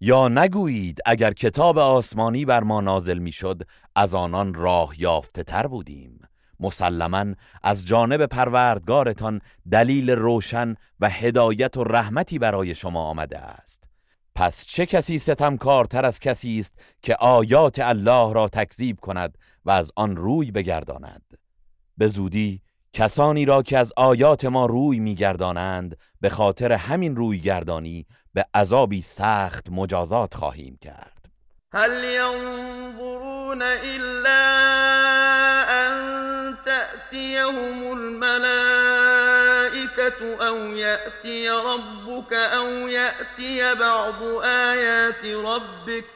یا نگویید اگر کتاب آسمانی بر ما نازل می‌شد از آنان راه یافته تر بودیم. مسلما از جانب پروردگارتان دلیل روشن و هدایت و رحمتی برای شما آمده است. پس چه کسی ستمکارتر از کسی است که آیات الله را تکذیب کند و از آن روی بگرداند؟ به زودی کسانی را که از آیات ما روی میگردانند به خاطر همین روی گردانی به عذابی سخت مجازات خواهیم کرد. هل ينظرون إلا أن تأتيهم الملائكة أو يأتي ربك أو يأتي بعض آيات ربك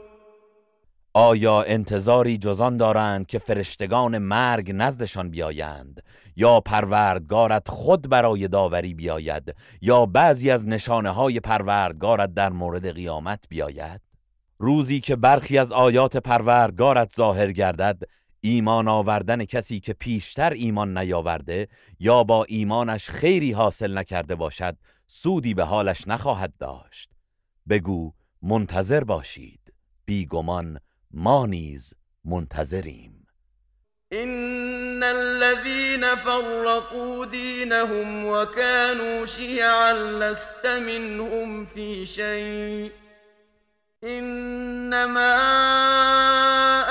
آیا انتظاری جزان دارند که فرشتگان مرگ نزدشان بیایند؟ یا پروردگارت خود برای داوری بیاید؟ یا بعضی از نشانه های پروردگارت در مورد قیامت بیاید؟ روزی که برخی از آیات پروردگارت ظاهر گردد ایمان آوردن کسی که پیشتر ایمان نیاورده یا با ایمانش خیری حاصل نکرده باشد سودی به حالش نخواهد داشت. بگو منتظر باشید. بیگمان ما نیز منتظریم. إن الذين فرقوا دينهم وكانوا شيعا لست منهم في شيء. إنما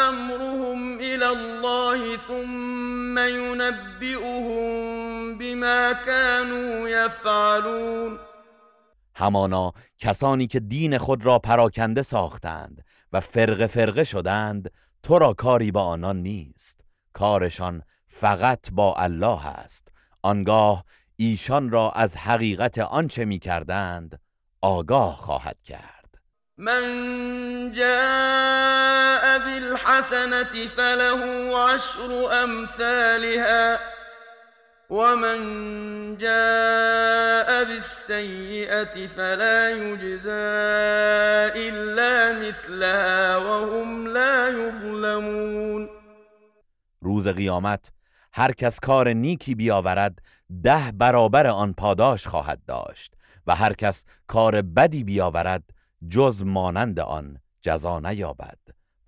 أمرهم إلى الله ثم ينبئهم بما كانوا يفعلون. همانا کسانی که دین خود را پراکنده ساختند و فرقه فرقه شدند تو را کاری با آنان نیست. کارشان فقط با الله است. آنگاه ایشان را از حقیقت آنچه می کردند آگاه خواهد کرد. من جاء بالحسنة فله عشر أمثالها. ومن جاء بالسيئة فلا يجزى إلا مثلها وهم لا يظلمون روز قیامت هر کس کار نیکی بیاورد ده برابر آن پاداش خواهد داشت و هر کس کار بدی بیاورد جز مانند آن جزا نیابد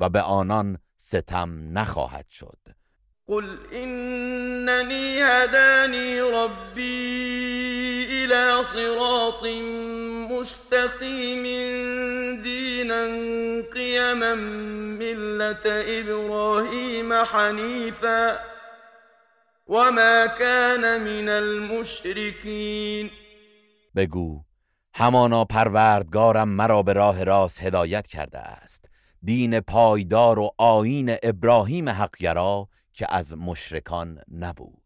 و به آنان ستم نخواهد شد. قل إنني هداني ربي إلى صراط مستقيم دينا قيما ملة إبراهيم حنيفا وما كان من المشركين. بگو همانا پروردگارم مرا به راه راست هدایت کرده است. دین پایدار و آیین ابراهیم حقگرا که از مشرکان نبود.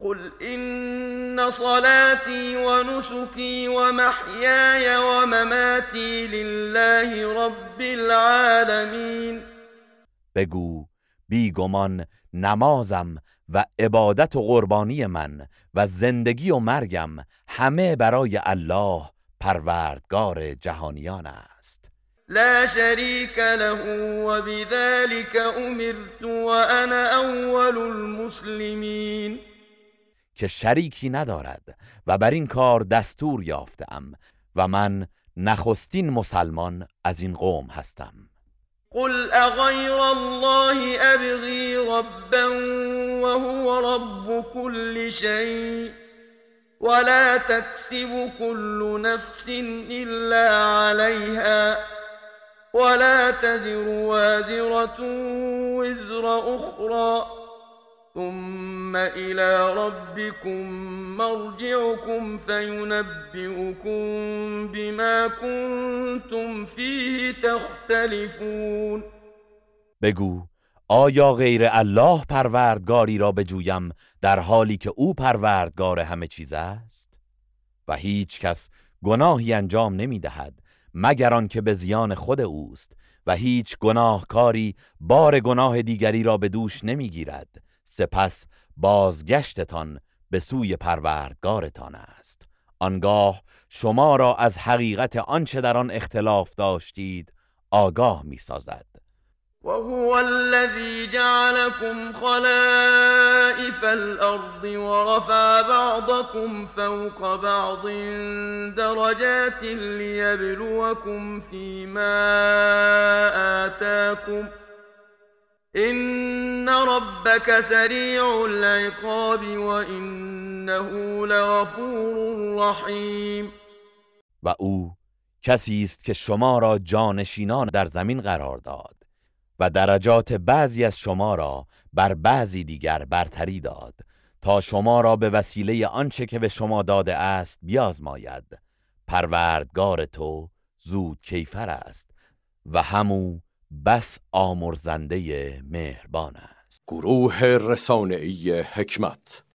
قل إن صلاتي ونسكي ومحياي ومماتي لله رب العالمين. بگو بیگمان نمازم و عبادت و قربانی من و زندگی و مرگم همه برای الله پروردگار جهانیان است. لا شریک له و بذلك أمرت و أنا أول المسلمین که شریکی ندارد و بر این کار دستور یافتم و من نخستین مسلمان از این قوم هستم. قل اغیر الله ابغی ربا وهو رب كل شيء ولا تكسب كل نفس إلا عليها. ولا تزر وازرة وزر أخرى. ثم إلى ربكم مرجعكم فينبئكم بما كنتم فيه تختلفون. بگو آیا غیر الله پروردگاری را بجویم در حالی که او پروردگار همه چیز است؟ و هیچ کس گناهی انجام نمی دهد مگر آنکه به زیان خود اوست و هیچ گناهکاری بار گناه دیگری را به دوش نمی گیرد سپس بازگشتتان به سوی پروردگارتان است. آنگاه شما را از حقیقت آنچه در آن اختلاف داشتید آگاه می سازد وهو الذي جعلكم خلائف الأرض ورفع بعضكم فوق بعض درجات ليبلوكم فيما آتاكم. إن ربك سريع العقاب وإنه لغفور رحیم و أو کسی است که شما را جانشینان در زمین قرار داد. و درجات بعضی از شما را بر بعضی دیگر برتری داد تا شما را به وسیله آنچه که به شما داده است بیازماید. پروردگار تو زود کیفر است و همو بس آمرزنده مهربان است. گروه رسانه‌ای حکمت